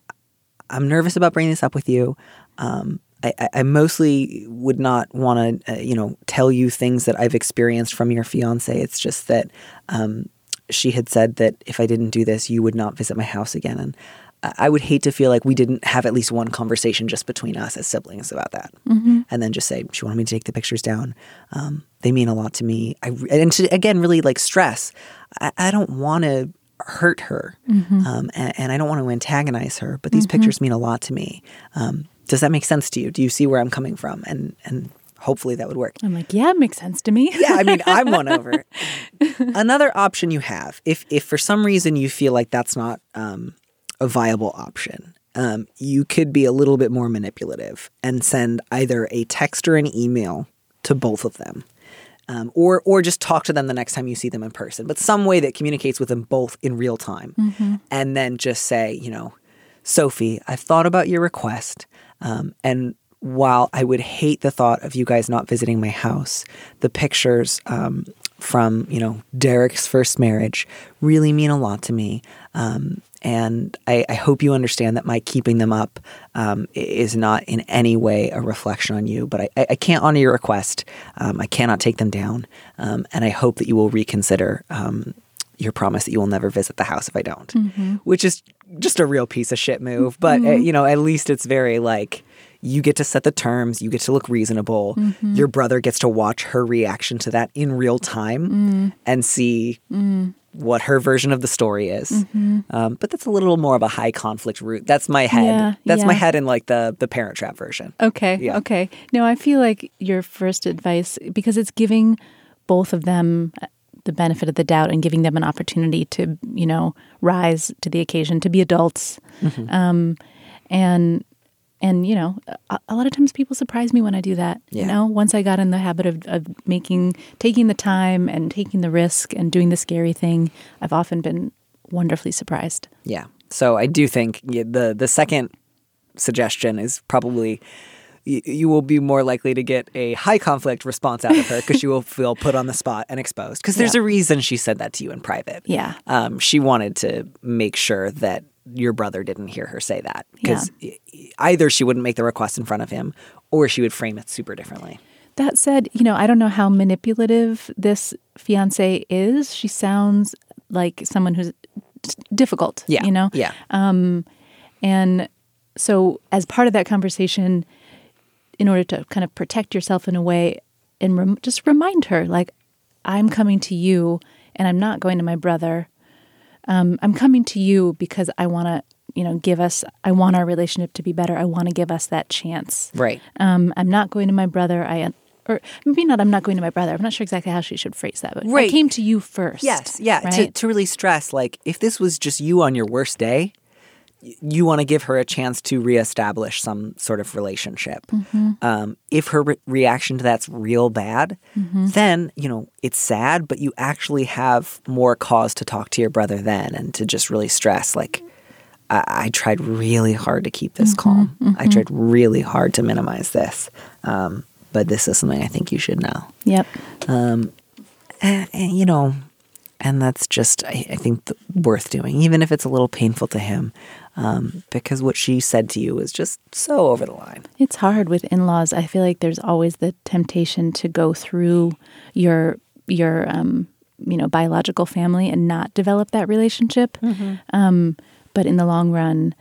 [SPEAKER 5] I'm nervous about bringing this up with you. Um, I, I- I mostly would not want to, uh, you know, tell you things that I've experienced from your fiance. It's just that um, she had said that if I didn't do this, you would not visit my house again. And I would hate to feel like we didn't have at least one conversation just between us as siblings about that. And then just say, she wanted me to take the pictures down. Um, they mean a lot to me. I, and to, again, really like stress, I, I don't want to hurt her um, and, and I don't want to antagonize her, but these pictures mean a lot to me. Um, does that make sense to you? Do you see where I'm coming from? And, and hopefully that would work.
[SPEAKER 6] I'm like, yeah, it makes sense to me.
[SPEAKER 5] Yeah, I mean, I'm one over. [LAUGHS] Another option you have, if if for some reason you feel like that's not um, a viable option, um, you could be a little bit more manipulative and send either a text or an email to both of them. Um, or, or just talk to them the next time you see them in person, but some way that communicates with them both in real time, and then just say, you know, Sophie, I've thought about your request, um, and while I would hate the thought of you guys not visiting my house, the pictures um, from you know Derek's first marriage really mean a lot to me, um, and I, I hope you understand that my keeping them up um, is not in any way a reflection on you. But I, I I can't honor your request. Um, I cannot take them down, um, and I hope that you will reconsider. Um, your promise that you will never visit the house if I don't, which is just a real piece of shit move. But uh, you know, at least it's very like you get to set the terms, you get to look reasonable. Your brother gets to watch her reaction to that in real time and see what her version of the story is. Um, but that's a little more of a high conflict route. That's my head.
[SPEAKER 6] Yeah,
[SPEAKER 5] that's my head in like the the Parent Trap version.
[SPEAKER 6] Okay.
[SPEAKER 5] Yeah.
[SPEAKER 6] Okay. No, I feel like your first advice, because it's giving both of them the benefit of the doubt and giving them an opportunity to, you know, rise to the occasion, to be adults.
[SPEAKER 5] Mm-hmm.
[SPEAKER 6] Um, and, and, you know, a, a lot of times people surprise me when I do that.
[SPEAKER 5] Yeah.
[SPEAKER 6] You know, once I got in the habit of, of making, taking the time and taking the risk and doing the scary thing, I've often been wonderfully surprised.
[SPEAKER 5] Yeah. So I do think the the second suggestion is probably you, you will be more likely to get a high conflict response out of her because she will [LAUGHS] feel put on the spot and exposed. Because there's
[SPEAKER 6] Yeah.
[SPEAKER 5] a reason she said that to you in private.
[SPEAKER 6] Yeah.
[SPEAKER 5] Um, she wanted to make sure that your brother didn't hear her say that because either she wouldn't make the request in front of him or she would frame it super differently.
[SPEAKER 6] That said, you know, I don't know how manipulative this fiance is. She sounds like someone who's difficult,
[SPEAKER 5] Yeah.
[SPEAKER 6] you know?
[SPEAKER 5] Yeah.
[SPEAKER 6] Um, And so, as part of that conversation, in order to kind of protect yourself in a way and rem- just remind her, like, I'm coming to you and I'm not going to my brother. Um, I'm coming to you because I want to, you know, give us, I want our relationship to be better. I want to give us that chance.
[SPEAKER 5] Right.
[SPEAKER 6] Um, I'm not going to my brother. I, or maybe not, I'm not going to my brother. I'm not sure exactly how she should phrase that, but I
[SPEAKER 5] Right.
[SPEAKER 6] came to you first.
[SPEAKER 5] Yes, yeah. To,
[SPEAKER 6] Right?
[SPEAKER 5] to really stress, like, if this was just you on your worst day, you want to give her a chance to reestablish some sort of relationship. Mm-hmm. Um, if her re- reaction to that's real bad, mm-hmm. then, you know, it's sad, but you actually have more cause to talk to your brother then and to just really stress, like, I, I tried really hard to keep this mm-hmm. calm. I tried really hard to minimize this. Um, but this is something I think you should know
[SPEAKER 6] Yep.
[SPEAKER 5] Um, and, and, you know, And that's just, I, I think, th- worth doing, even if it's a little painful to him, um, because what she said to you was just so over the line.
[SPEAKER 6] It's hard with in-laws. I feel like there's always the temptation to go through your your um, you know biological family and not develop that relationship. Um, but in the long run,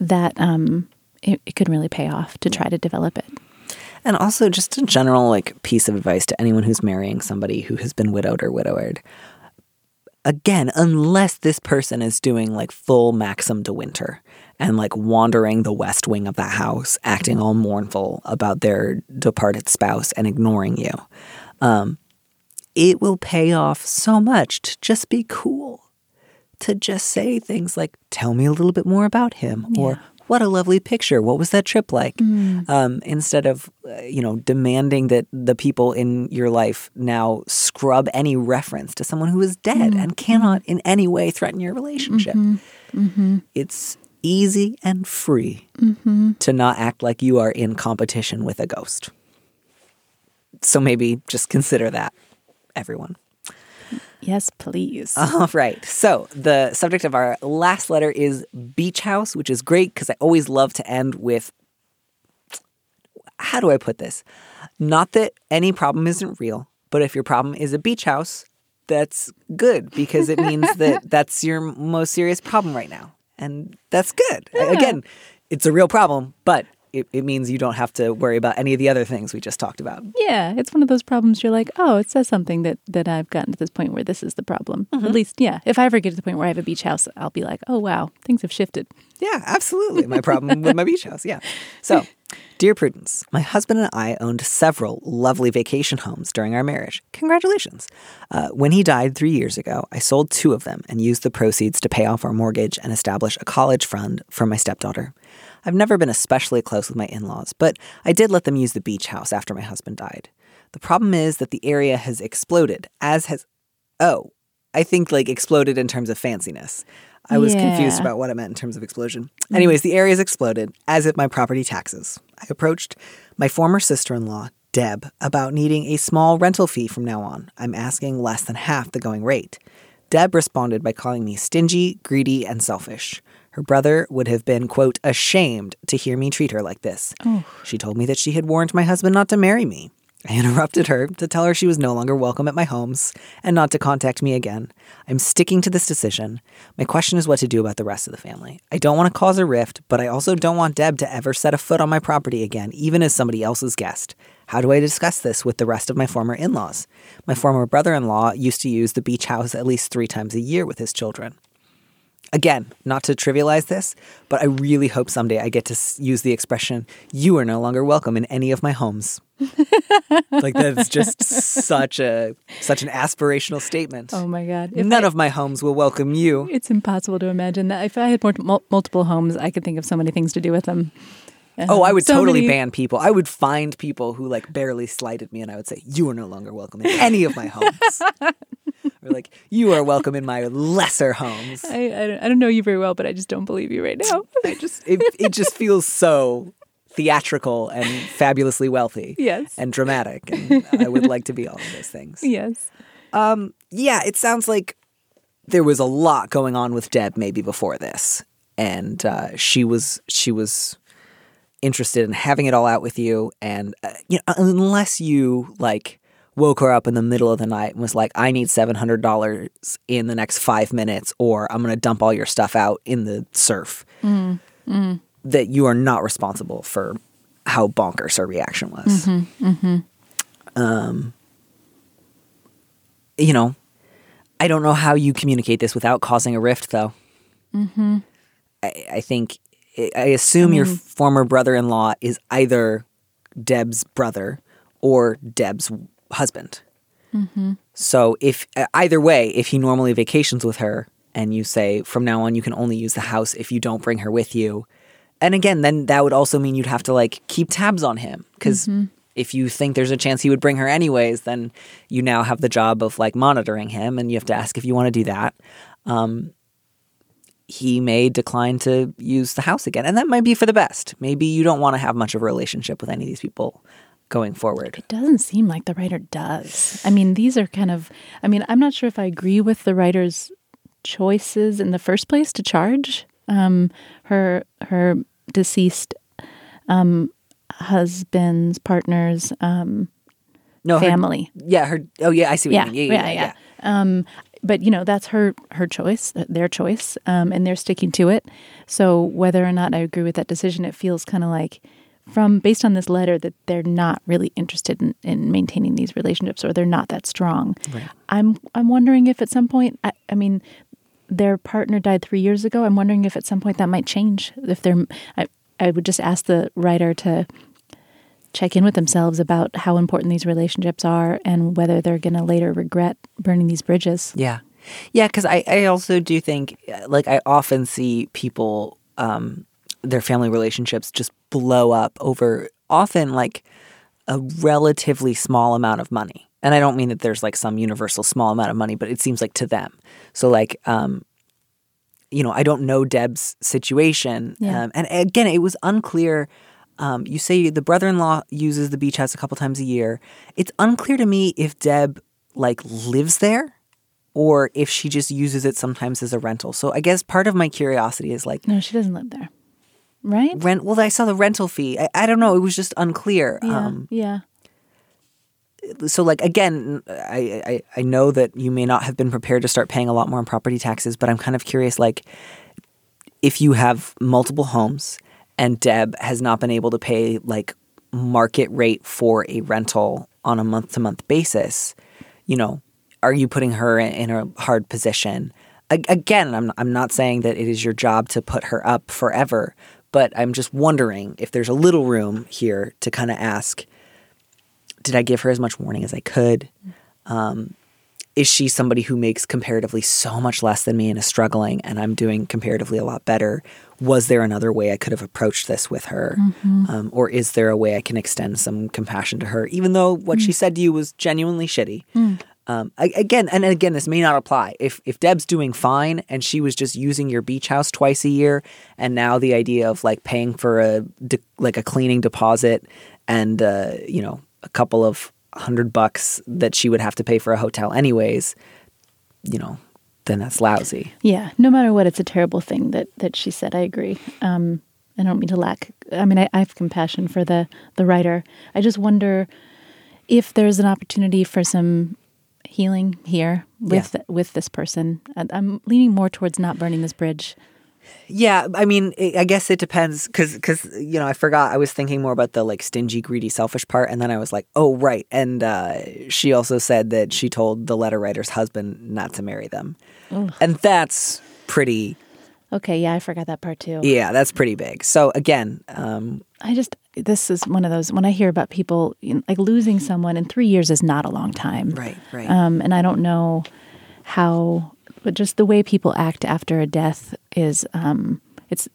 [SPEAKER 6] that um, it, it could really pay off to try to develop it.
[SPEAKER 5] And also, just a general like piece of advice to anyone who's marrying somebody who has been widowed or widowed. Again, unless this person is doing like full Maxim de Winter and like wandering the west wing of that house, acting all mournful about their departed spouse and ignoring you, um, it will pay off so much to just be cool, to just say things like, "Tell me a little bit more about him," or "What a lovely picture! What was that trip like?" Mm. Um, instead of uh, you know demanding that the people in your life now scrub any reference to someone who is dead mm. and cannot mm-hmm. in any way threaten your relationship. Mm-hmm. Mm-hmm. It's easy and free to not act like you are in competition with a ghost. So maybe just consider that, everyone.
[SPEAKER 6] Yes, please. [LAUGHS]
[SPEAKER 5] All right. So the subject of our last letter is beach house, which is great because I always love to end with how do I put this? Not that any problem isn't real, but if your problem is a beach house, that's good because it means that [LAUGHS] that's your most serious problem right now. And that's good. Again, it's a real problem, but it, it means you don't have to worry about any of the other things we just talked about.
[SPEAKER 6] Yeah, it's one of those problems you're like, oh, it says something that that I've gotten to this point where this is the problem. At least, yeah. If I ever get to the point where I have a beach house, I'll be like, oh wow, things have shifted.
[SPEAKER 5] Yeah, absolutely. My problem with my beach house. Yeah. So, dear Prudence, my husband and I owned several lovely vacation homes during our marriage. Congratulations. Uh, when he died three years ago, I sold two of them and used the proceeds to pay off our mortgage and establish a college fund for my stepdaughter. I've never been especially close with my in laws, but I did let them use the beach house after my husband died. The problem is that the area has exploded, as has. Oh, I think like exploded in terms of fanciness. I was confused about what it meant in terms of explosion. Mm-hmm. Anyways, the area has exploded, as if my property taxes. I approached my former sister in law, Deb, about needing a small rental fee from now on. I'm asking less than half the going rate. Deb responded by calling me stingy, greedy, and selfish. Her brother would have been, quote, ashamed to hear me treat her like this. Oh. She told me that she had warned my husband not to marry me. I interrupted her to tell her she was no longer welcome at my homes and not to contact me again. I'm sticking to this decision. My question is what to do about the rest of the family. I don't want to cause a rift, but I also don't want Deb to ever set a foot on my property again, even as somebody else's guest. How do I discuss this with the rest of my former in laws? My former brother in law used to use the beach house at least three times a year with his children. Again, not to trivialize this, but I really hope someday I get to use the expression, you are no longer welcome in any of my homes. [LAUGHS] like that's just such a such an aspirational statement.
[SPEAKER 6] Oh my god. If
[SPEAKER 5] None
[SPEAKER 6] I-
[SPEAKER 5] of my homes will welcome you.
[SPEAKER 6] It's impossible to imagine that. If I had more, multiple homes, I could think of so many things to do with them.
[SPEAKER 5] Oh, I would
[SPEAKER 6] So
[SPEAKER 5] totally
[SPEAKER 6] many-
[SPEAKER 5] ban people. I would find people who like barely slighted me and I would say, You are no longer welcome in any of my [LAUGHS] homes. or like, you are welcome in my lesser homes.
[SPEAKER 6] I, I, don't, I don't know you very well, but I just don't believe you right now.
[SPEAKER 5] I just it, it just feels so theatrical and fabulously wealthy.
[SPEAKER 6] Yes.
[SPEAKER 5] And dramatic. And I would like to be all of those things.
[SPEAKER 6] yes.
[SPEAKER 5] Yeah, it sounds like there was a lot going on with Deb maybe before this. And uh, she was she was interested in having it all out with you and uh, you know unless you like woke her up in the middle of the night and was like I need $700 in the next 5 minutes or I'm going to dump all your stuff out in the surf. That you are not responsible for how bonkers her reaction was. Um you know, I don't know how you communicate this without causing a rift, though. Mm-hmm. I, I think, I assume your former brother in law is either Deb's brother or Deb's husband. So, if uh, either way, if he normally vacations with her and you say from now on you can only use the house if you don't bring her with you, and again, then that would also mean you'd have to like keep tabs on him because if you think there's a chance he would bring her anyways, then you now have the job of like monitoring him, and you have to ask if you want to do that. Um, he may decline to use the house again, and that might be for the best. Maybe you don't want to have much of a relationship with any of these people going forward.
[SPEAKER 6] It doesn't seem like the writer does. I mean, these are kind of, I mean, I'm not sure if I agree with the writer's choices in the first place to charge um, her her deceased um, husband's partner's um,
[SPEAKER 5] No, her-
[SPEAKER 6] family.
[SPEAKER 5] yeah, her. Oh, yeah, I see what
[SPEAKER 6] yeah,
[SPEAKER 5] you mean. Yeah,
[SPEAKER 6] yeah, yeah. Um, but you know, that's her her choice, their choice, um, and they're sticking to it. So whether or not I agree with that decision, it feels kind of like from based on this letter that they're not really interested in, in maintaining these relationships or they're not that strong. I'm I'm wondering if at some point, I, I mean, their partner died three years ago. I'm wondering if at some point that might change. If they're, I, I would just ask the writer to check in with themselves about how important these relationships are and whether they're going to later regret burning these bridges.
[SPEAKER 5] Yeah. Yeah, because I, I also do think, uh, like, I often see people, um, their family relationships just blow up over often like a relatively small amount of money. And I don't mean that there's like some universal small amount of money, but it seems like to them. So, like, um, you know, I don't know Deb's situation.
[SPEAKER 6] Yeah.
[SPEAKER 5] Um, and again, it was unclear. Um, you say the brother-in-law uses the beach house a couple times a year. It's unclear to me if Deb like lives there or if she just uses it sometimes as a rental. So I guess part of my curiosity is like
[SPEAKER 6] No, she doesn't live there. Right?
[SPEAKER 5] rent. Well, I saw the rental fee. I, I don't know. It was just unclear.
[SPEAKER 6] Yeah.
[SPEAKER 5] Um,
[SPEAKER 6] yeah.
[SPEAKER 5] so like again, I, I I know that you may not have been prepared to start paying a lot more on property taxes, but I'm kind of curious, like if you have multiple homes and Deb has not been able to pay like market rate for a rental on a month to month basis, you know, are you putting her in, a hard position? Again, I'm I'm not saying that it is your job to put her up forever, but I'm just wondering if there's a little room here to kind of ask did I give her as much warning as I could? Um, is she somebody who makes comparatively so much less than me and is struggling, and I'm doing comparatively a lot better? Was there another way I could have approached this with her? Um, or is there a way I can extend some compassion to her, even though what she said to you was genuinely shitty? Um, I, again, and again, this may not apply. If if Deb's doing fine and she was just using your beach house twice a year, and now the idea of like paying for a de- like a cleaning deposit and uh, you know a couple of hundred bucks that she would have to pay for a hotel anyways, you know, then that's lousy.
[SPEAKER 6] Yeah. No matter what, it's a terrible thing that, that she said. I agree. Um, I don't mean to lack. I mean, I, I have compassion for the, the writer. I just wonder if there's an opportunity for some healing here with with this person. I'm leaning more towards not burning this bridge.
[SPEAKER 5] Yeah, I mean, i I guess it depends because because you know I forgot I was thinking more about the like stingy, greedy, selfish part, and then I was like, oh right, and uh, she also said that she told the letter writer's husband not to marry them, and that's pretty.
[SPEAKER 6] Okay, yeah, I forgot that part too.
[SPEAKER 5] Yeah, that's pretty big. So again, um,
[SPEAKER 6] I just this is one of those when I hear about people you know, like losing someone in three years is not a long time.
[SPEAKER 5] right, right,
[SPEAKER 6] Um, and I don't know how, but just the way people act after a death is, um, it's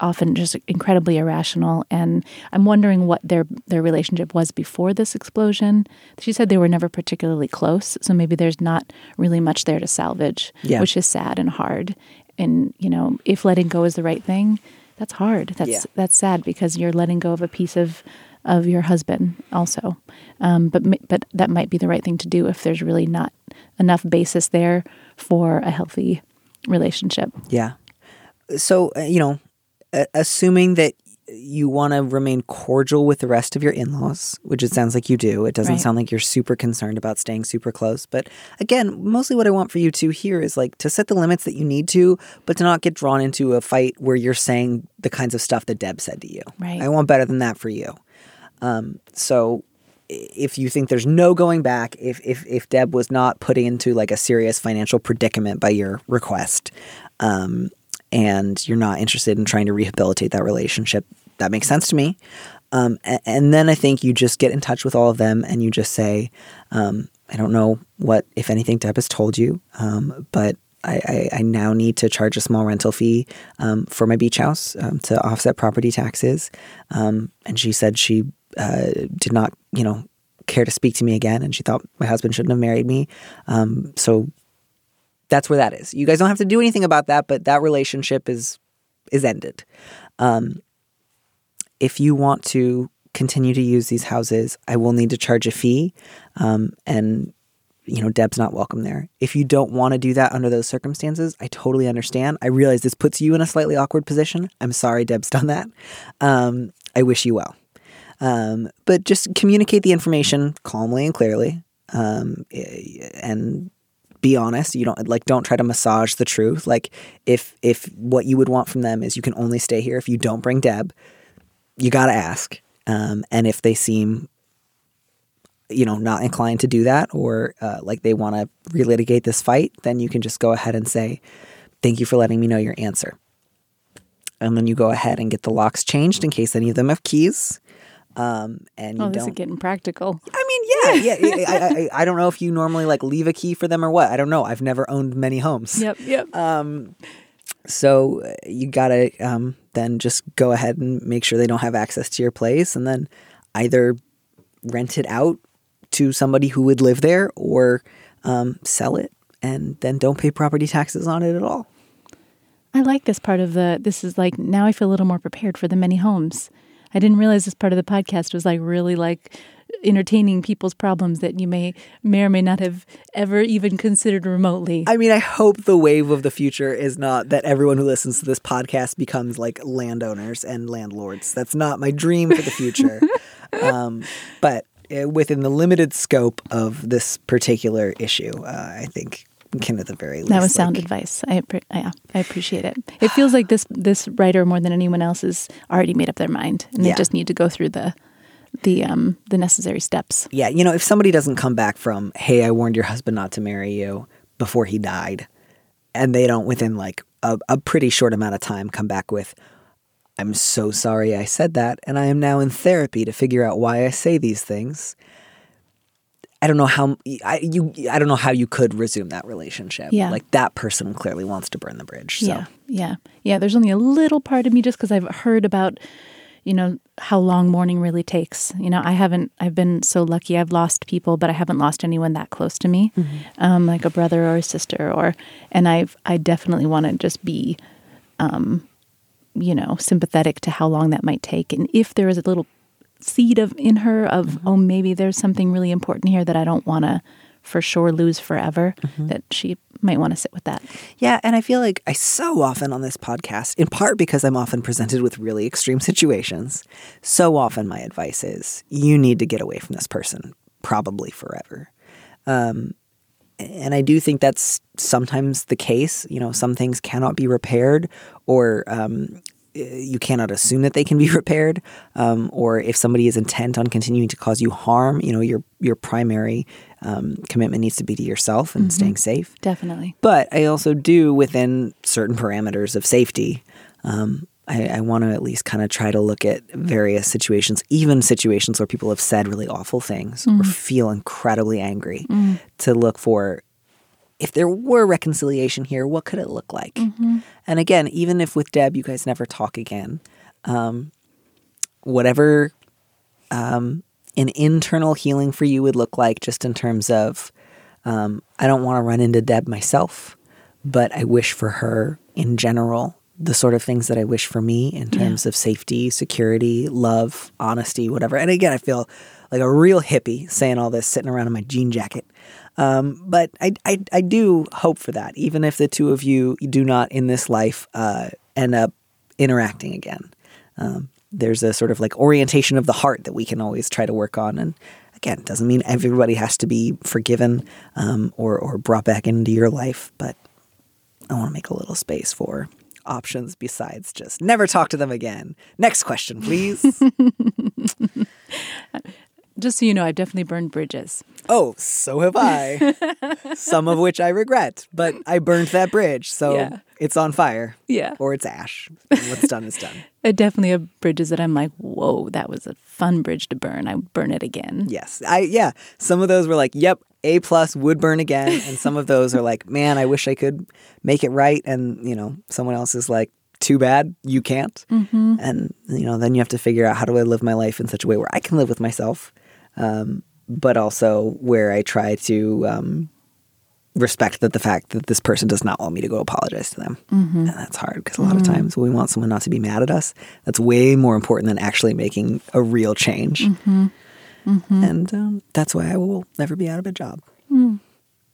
[SPEAKER 6] often just incredibly irrational. And I'm wondering what their their relationship was before this explosion. She said they were never particularly close, so maybe there's not really much there to salvage,
[SPEAKER 5] Yeah.
[SPEAKER 6] which is sad and hard. And you know, if letting go is the right thing, that's hard. That's
[SPEAKER 5] Yeah.
[SPEAKER 6] that's sad because you're letting go of a piece of of your husband also. Um, but but that might be the right thing to do if there's really not enough basis there for a healthy relationship.
[SPEAKER 5] yeah. So uh, you know, assuming that you want to remain cordial with the rest of your in-laws, which it sounds like you do. It doesn't
[SPEAKER 6] Right.
[SPEAKER 5] sound like you're super concerned about staying super close. But again, mostly what I want for you to here is like to set the limits that you need to, but to not get drawn into a fight where you're saying the kinds of stuff that Deb said to you.
[SPEAKER 6] Right.
[SPEAKER 5] I want better than that for you. Um, so if you think there's no going back, if if if Deb was not put into like a serious financial predicament by your request, um, and you're not interested in trying to rehabilitate that relationship, that makes sense to me. Um, a- and, then I think you just get in touch with all of them and you just say, um, I don't know what, if anything, Deb has told you, um, but I, I, I now need to charge a small rental fee um, for my beach house um, to offset property taxes. Um, and she said she uh, did not, you know, care to speak to me again, and she thought my husband shouldn't have married me. Um, so that's where that is. You guys don't have to do anything about that, but that relationship is is ended. Um, if you want to continue to use these houses, I will need to charge a fee. Um, and, you know, Deb's not welcome there. If you don't want to do that under those circumstances, I totally understand. I realize this puts you in a slightly awkward position. I'm sorry Deb's [LAUGHS] done that. Um, I wish you well. Um, but just communicate the information calmly and clearly. Um, eh, and be honest. You don't like don't try to massage the truth. Like if if what you would want from them is you can only stay here if you don't bring Deb, you got to ask. Um, and if they seem you know not inclined to do that or uh, like they want to relitigate this fight, then you can just go ahead and say, "Thank you for letting me know your answer." And then you go ahead and get the locks changed in case any of them have keys. Um, and you
[SPEAKER 6] Oh, this is getting practical.
[SPEAKER 5] I mean, [LAUGHS] yeah, yeah. I, I, I, I don't know if you normally like leave a key for them or what. I don't know. I've never owned many homes.
[SPEAKER 6] Yep, yep.
[SPEAKER 5] Um, so uh, you gotta um, then just go ahead and make sure they don't have access to your place, and then either rent it out to somebody who would live there, or um, sell it, and then don't pay property taxes on it at all.
[SPEAKER 6] I like this part of the. This is like now I feel a little more prepared for the many homes. I didn't realize this part of the podcast was like really like entertaining people's problems that you may may or may not have ever even considered remotely.
[SPEAKER 5] I mean, I hope the wave of the future is not that everyone who listens to this podcast becomes like landowners and landlords. That's not my dream for the future. [LAUGHS] um, but uh, within the limited scope of this particular issue, uh, I think can at the very least.
[SPEAKER 6] that was sound
[SPEAKER 5] like-
[SPEAKER 6] advice. I yeah, I appreciate it. It feels like this this writer more than anyone else has already made up their mind, and
[SPEAKER 5] Yeah.
[SPEAKER 6] they just need to go through the the um the necessary steps.
[SPEAKER 5] Yeah, you know, if somebody doesn't come back from, hey, I warned your husband not to marry you before he died, and they don't within like a, a pretty short amount of time come back with, I'm so sorry I said that, and I am now in therapy to figure out why I say these things. I don't know how I you I don't know how you could resume that relationship.
[SPEAKER 6] Yeah.
[SPEAKER 5] like that person clearly wants to burn the bridge. So.
[SPEAKER 6] Yeah, yeah, yeah. There's only a little part of me just because I've heard about, you know, how long mourning really takes. You know, I haven't. I've been so lucky. I've lost people, but I haven't lost anyone that close to me, um, like a brother or a sister, or. And I've. I definitely want to just be, um, you know, sympathetic to how long that might take, and if there is a little seed of in her of oh maybe there's something really important here that I don't want to for sure lose forever that she might want to sit with that.
[SPEAKER 5] Yeah, and I feel like I so often on this podcast, in part because I'm often presented with really extreme situations, so often my advice is you need to get away from this person, probably forever. Um, and I do think that's sometimes the case. You know, some things cannot be repaired, or um, you cannot assume that they can be [LAUGHS] repaired. Um, or if somebody is intent on continuing to cause you harm, you know, your your primary um, commitment needs to be to yourself and staying safe.
[SPEAKER 6] Definitely.
[SPEAKER 5] But I also do, within certain parameters of safety, um, I, I want to at least kind of try to look at various situations, even situations where people have said really awful things or feel incredibly angry, to look for if there were reconciliation here, what could it look like? And again, even if with Deb you guys never talk again, um, whatever um, an internal healing for you would look like, just in terms of um, I don't want to run into Deb myself, but I wish for her in general the sort of things that I wish for me in terms of safety, security, love, honesty, whatever. And again, I feel like a real hippie saying all this, sitting around in my jean jacket. Um, but I, I, I do hope for that, even if the two of you do not in this life uh, end up interacting again. Um, there's a sort of like orientation of the heart that we can always try to work on. And again, doesn't mean everybody has to be forgiven um, or, or brought back into your life, but I want to make a little space for options besides just never talk to them again. Next question, please. [LAUGHS]
[SPEAKER 6] Just so you know, I've definitely burned bridges.
[SPEAKER 5] oh, so have I. [LAUGHS] Some of which I regret, but I burned that bridge, so
[SPEAKER 6] Yeah.
[SPEAKER 5] it's on fire.
[SPEAKER 6] Yeah.
[SPEAKER 5] Or it's ash. What's done is done.
[SPEAKER 6] I [LAUGHS] uh, definitely have bridges that I'm like, whoa, that was a fun bridge to burn. I burn it again.
[SPEAKER 5] Yes. I yeah. Some of those were like, yep, A plus would burn again. And some of those are like, man, I wish I could make it right. And, you know, someone else is like, too bad, you can't. Mm-hmm. And, you know, then you have to figure out how do I live my life in such a way where I can live with myself, um, but also where I try to um, respect that the fact that this person does not want me to go apologize to them. And that's hard because a lot of times when we want someone not to be mad at us, that's way more important than actually making a real change. And um, that's why I will never be out of a job.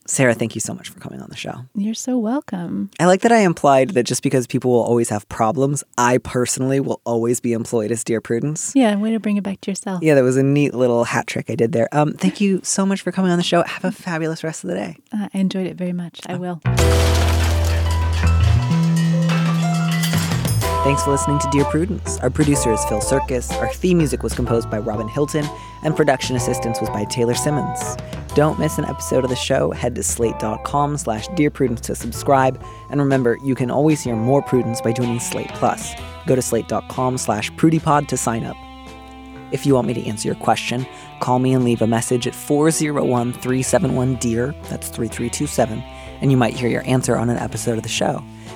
[SPEAKER 5] Sarah, thank you so much for coming on the show.
[SPEAKER 6] You're so welcome.
[SPEAKER 5] I like that I implied that just because people will always have problems, I personally will always be employed as Dear Prudence.
[SPEAKER 6] Yeah, way to bring it back to yourself.
[SPEAKER 5] Yeah, that was a neat little hat trick I did there. Um, thank you so much for coming on the show. Have a fabulous rest of the day.
[SPEAKER 6] Uh, I enjoyed it very much. I will.
[SPEAKER 5] Thanks for listening to Dear Prudence. Our producer is Phil Surkis. Our theme music was composed by Robin Hilton, and production assistance was by Taylor Simmons. Don't miss an episode of the show. Head to slate.com slash Dear Prudence to subscribe. And remember, you can always hear more Prudence by joining Slate Plus. Go to slate.com slash prudiepod to sign up. If you want me to answer your question, call me and leave a message at 401 371 DEAR, that's 3327, and you might hear your answer on an episode of the show.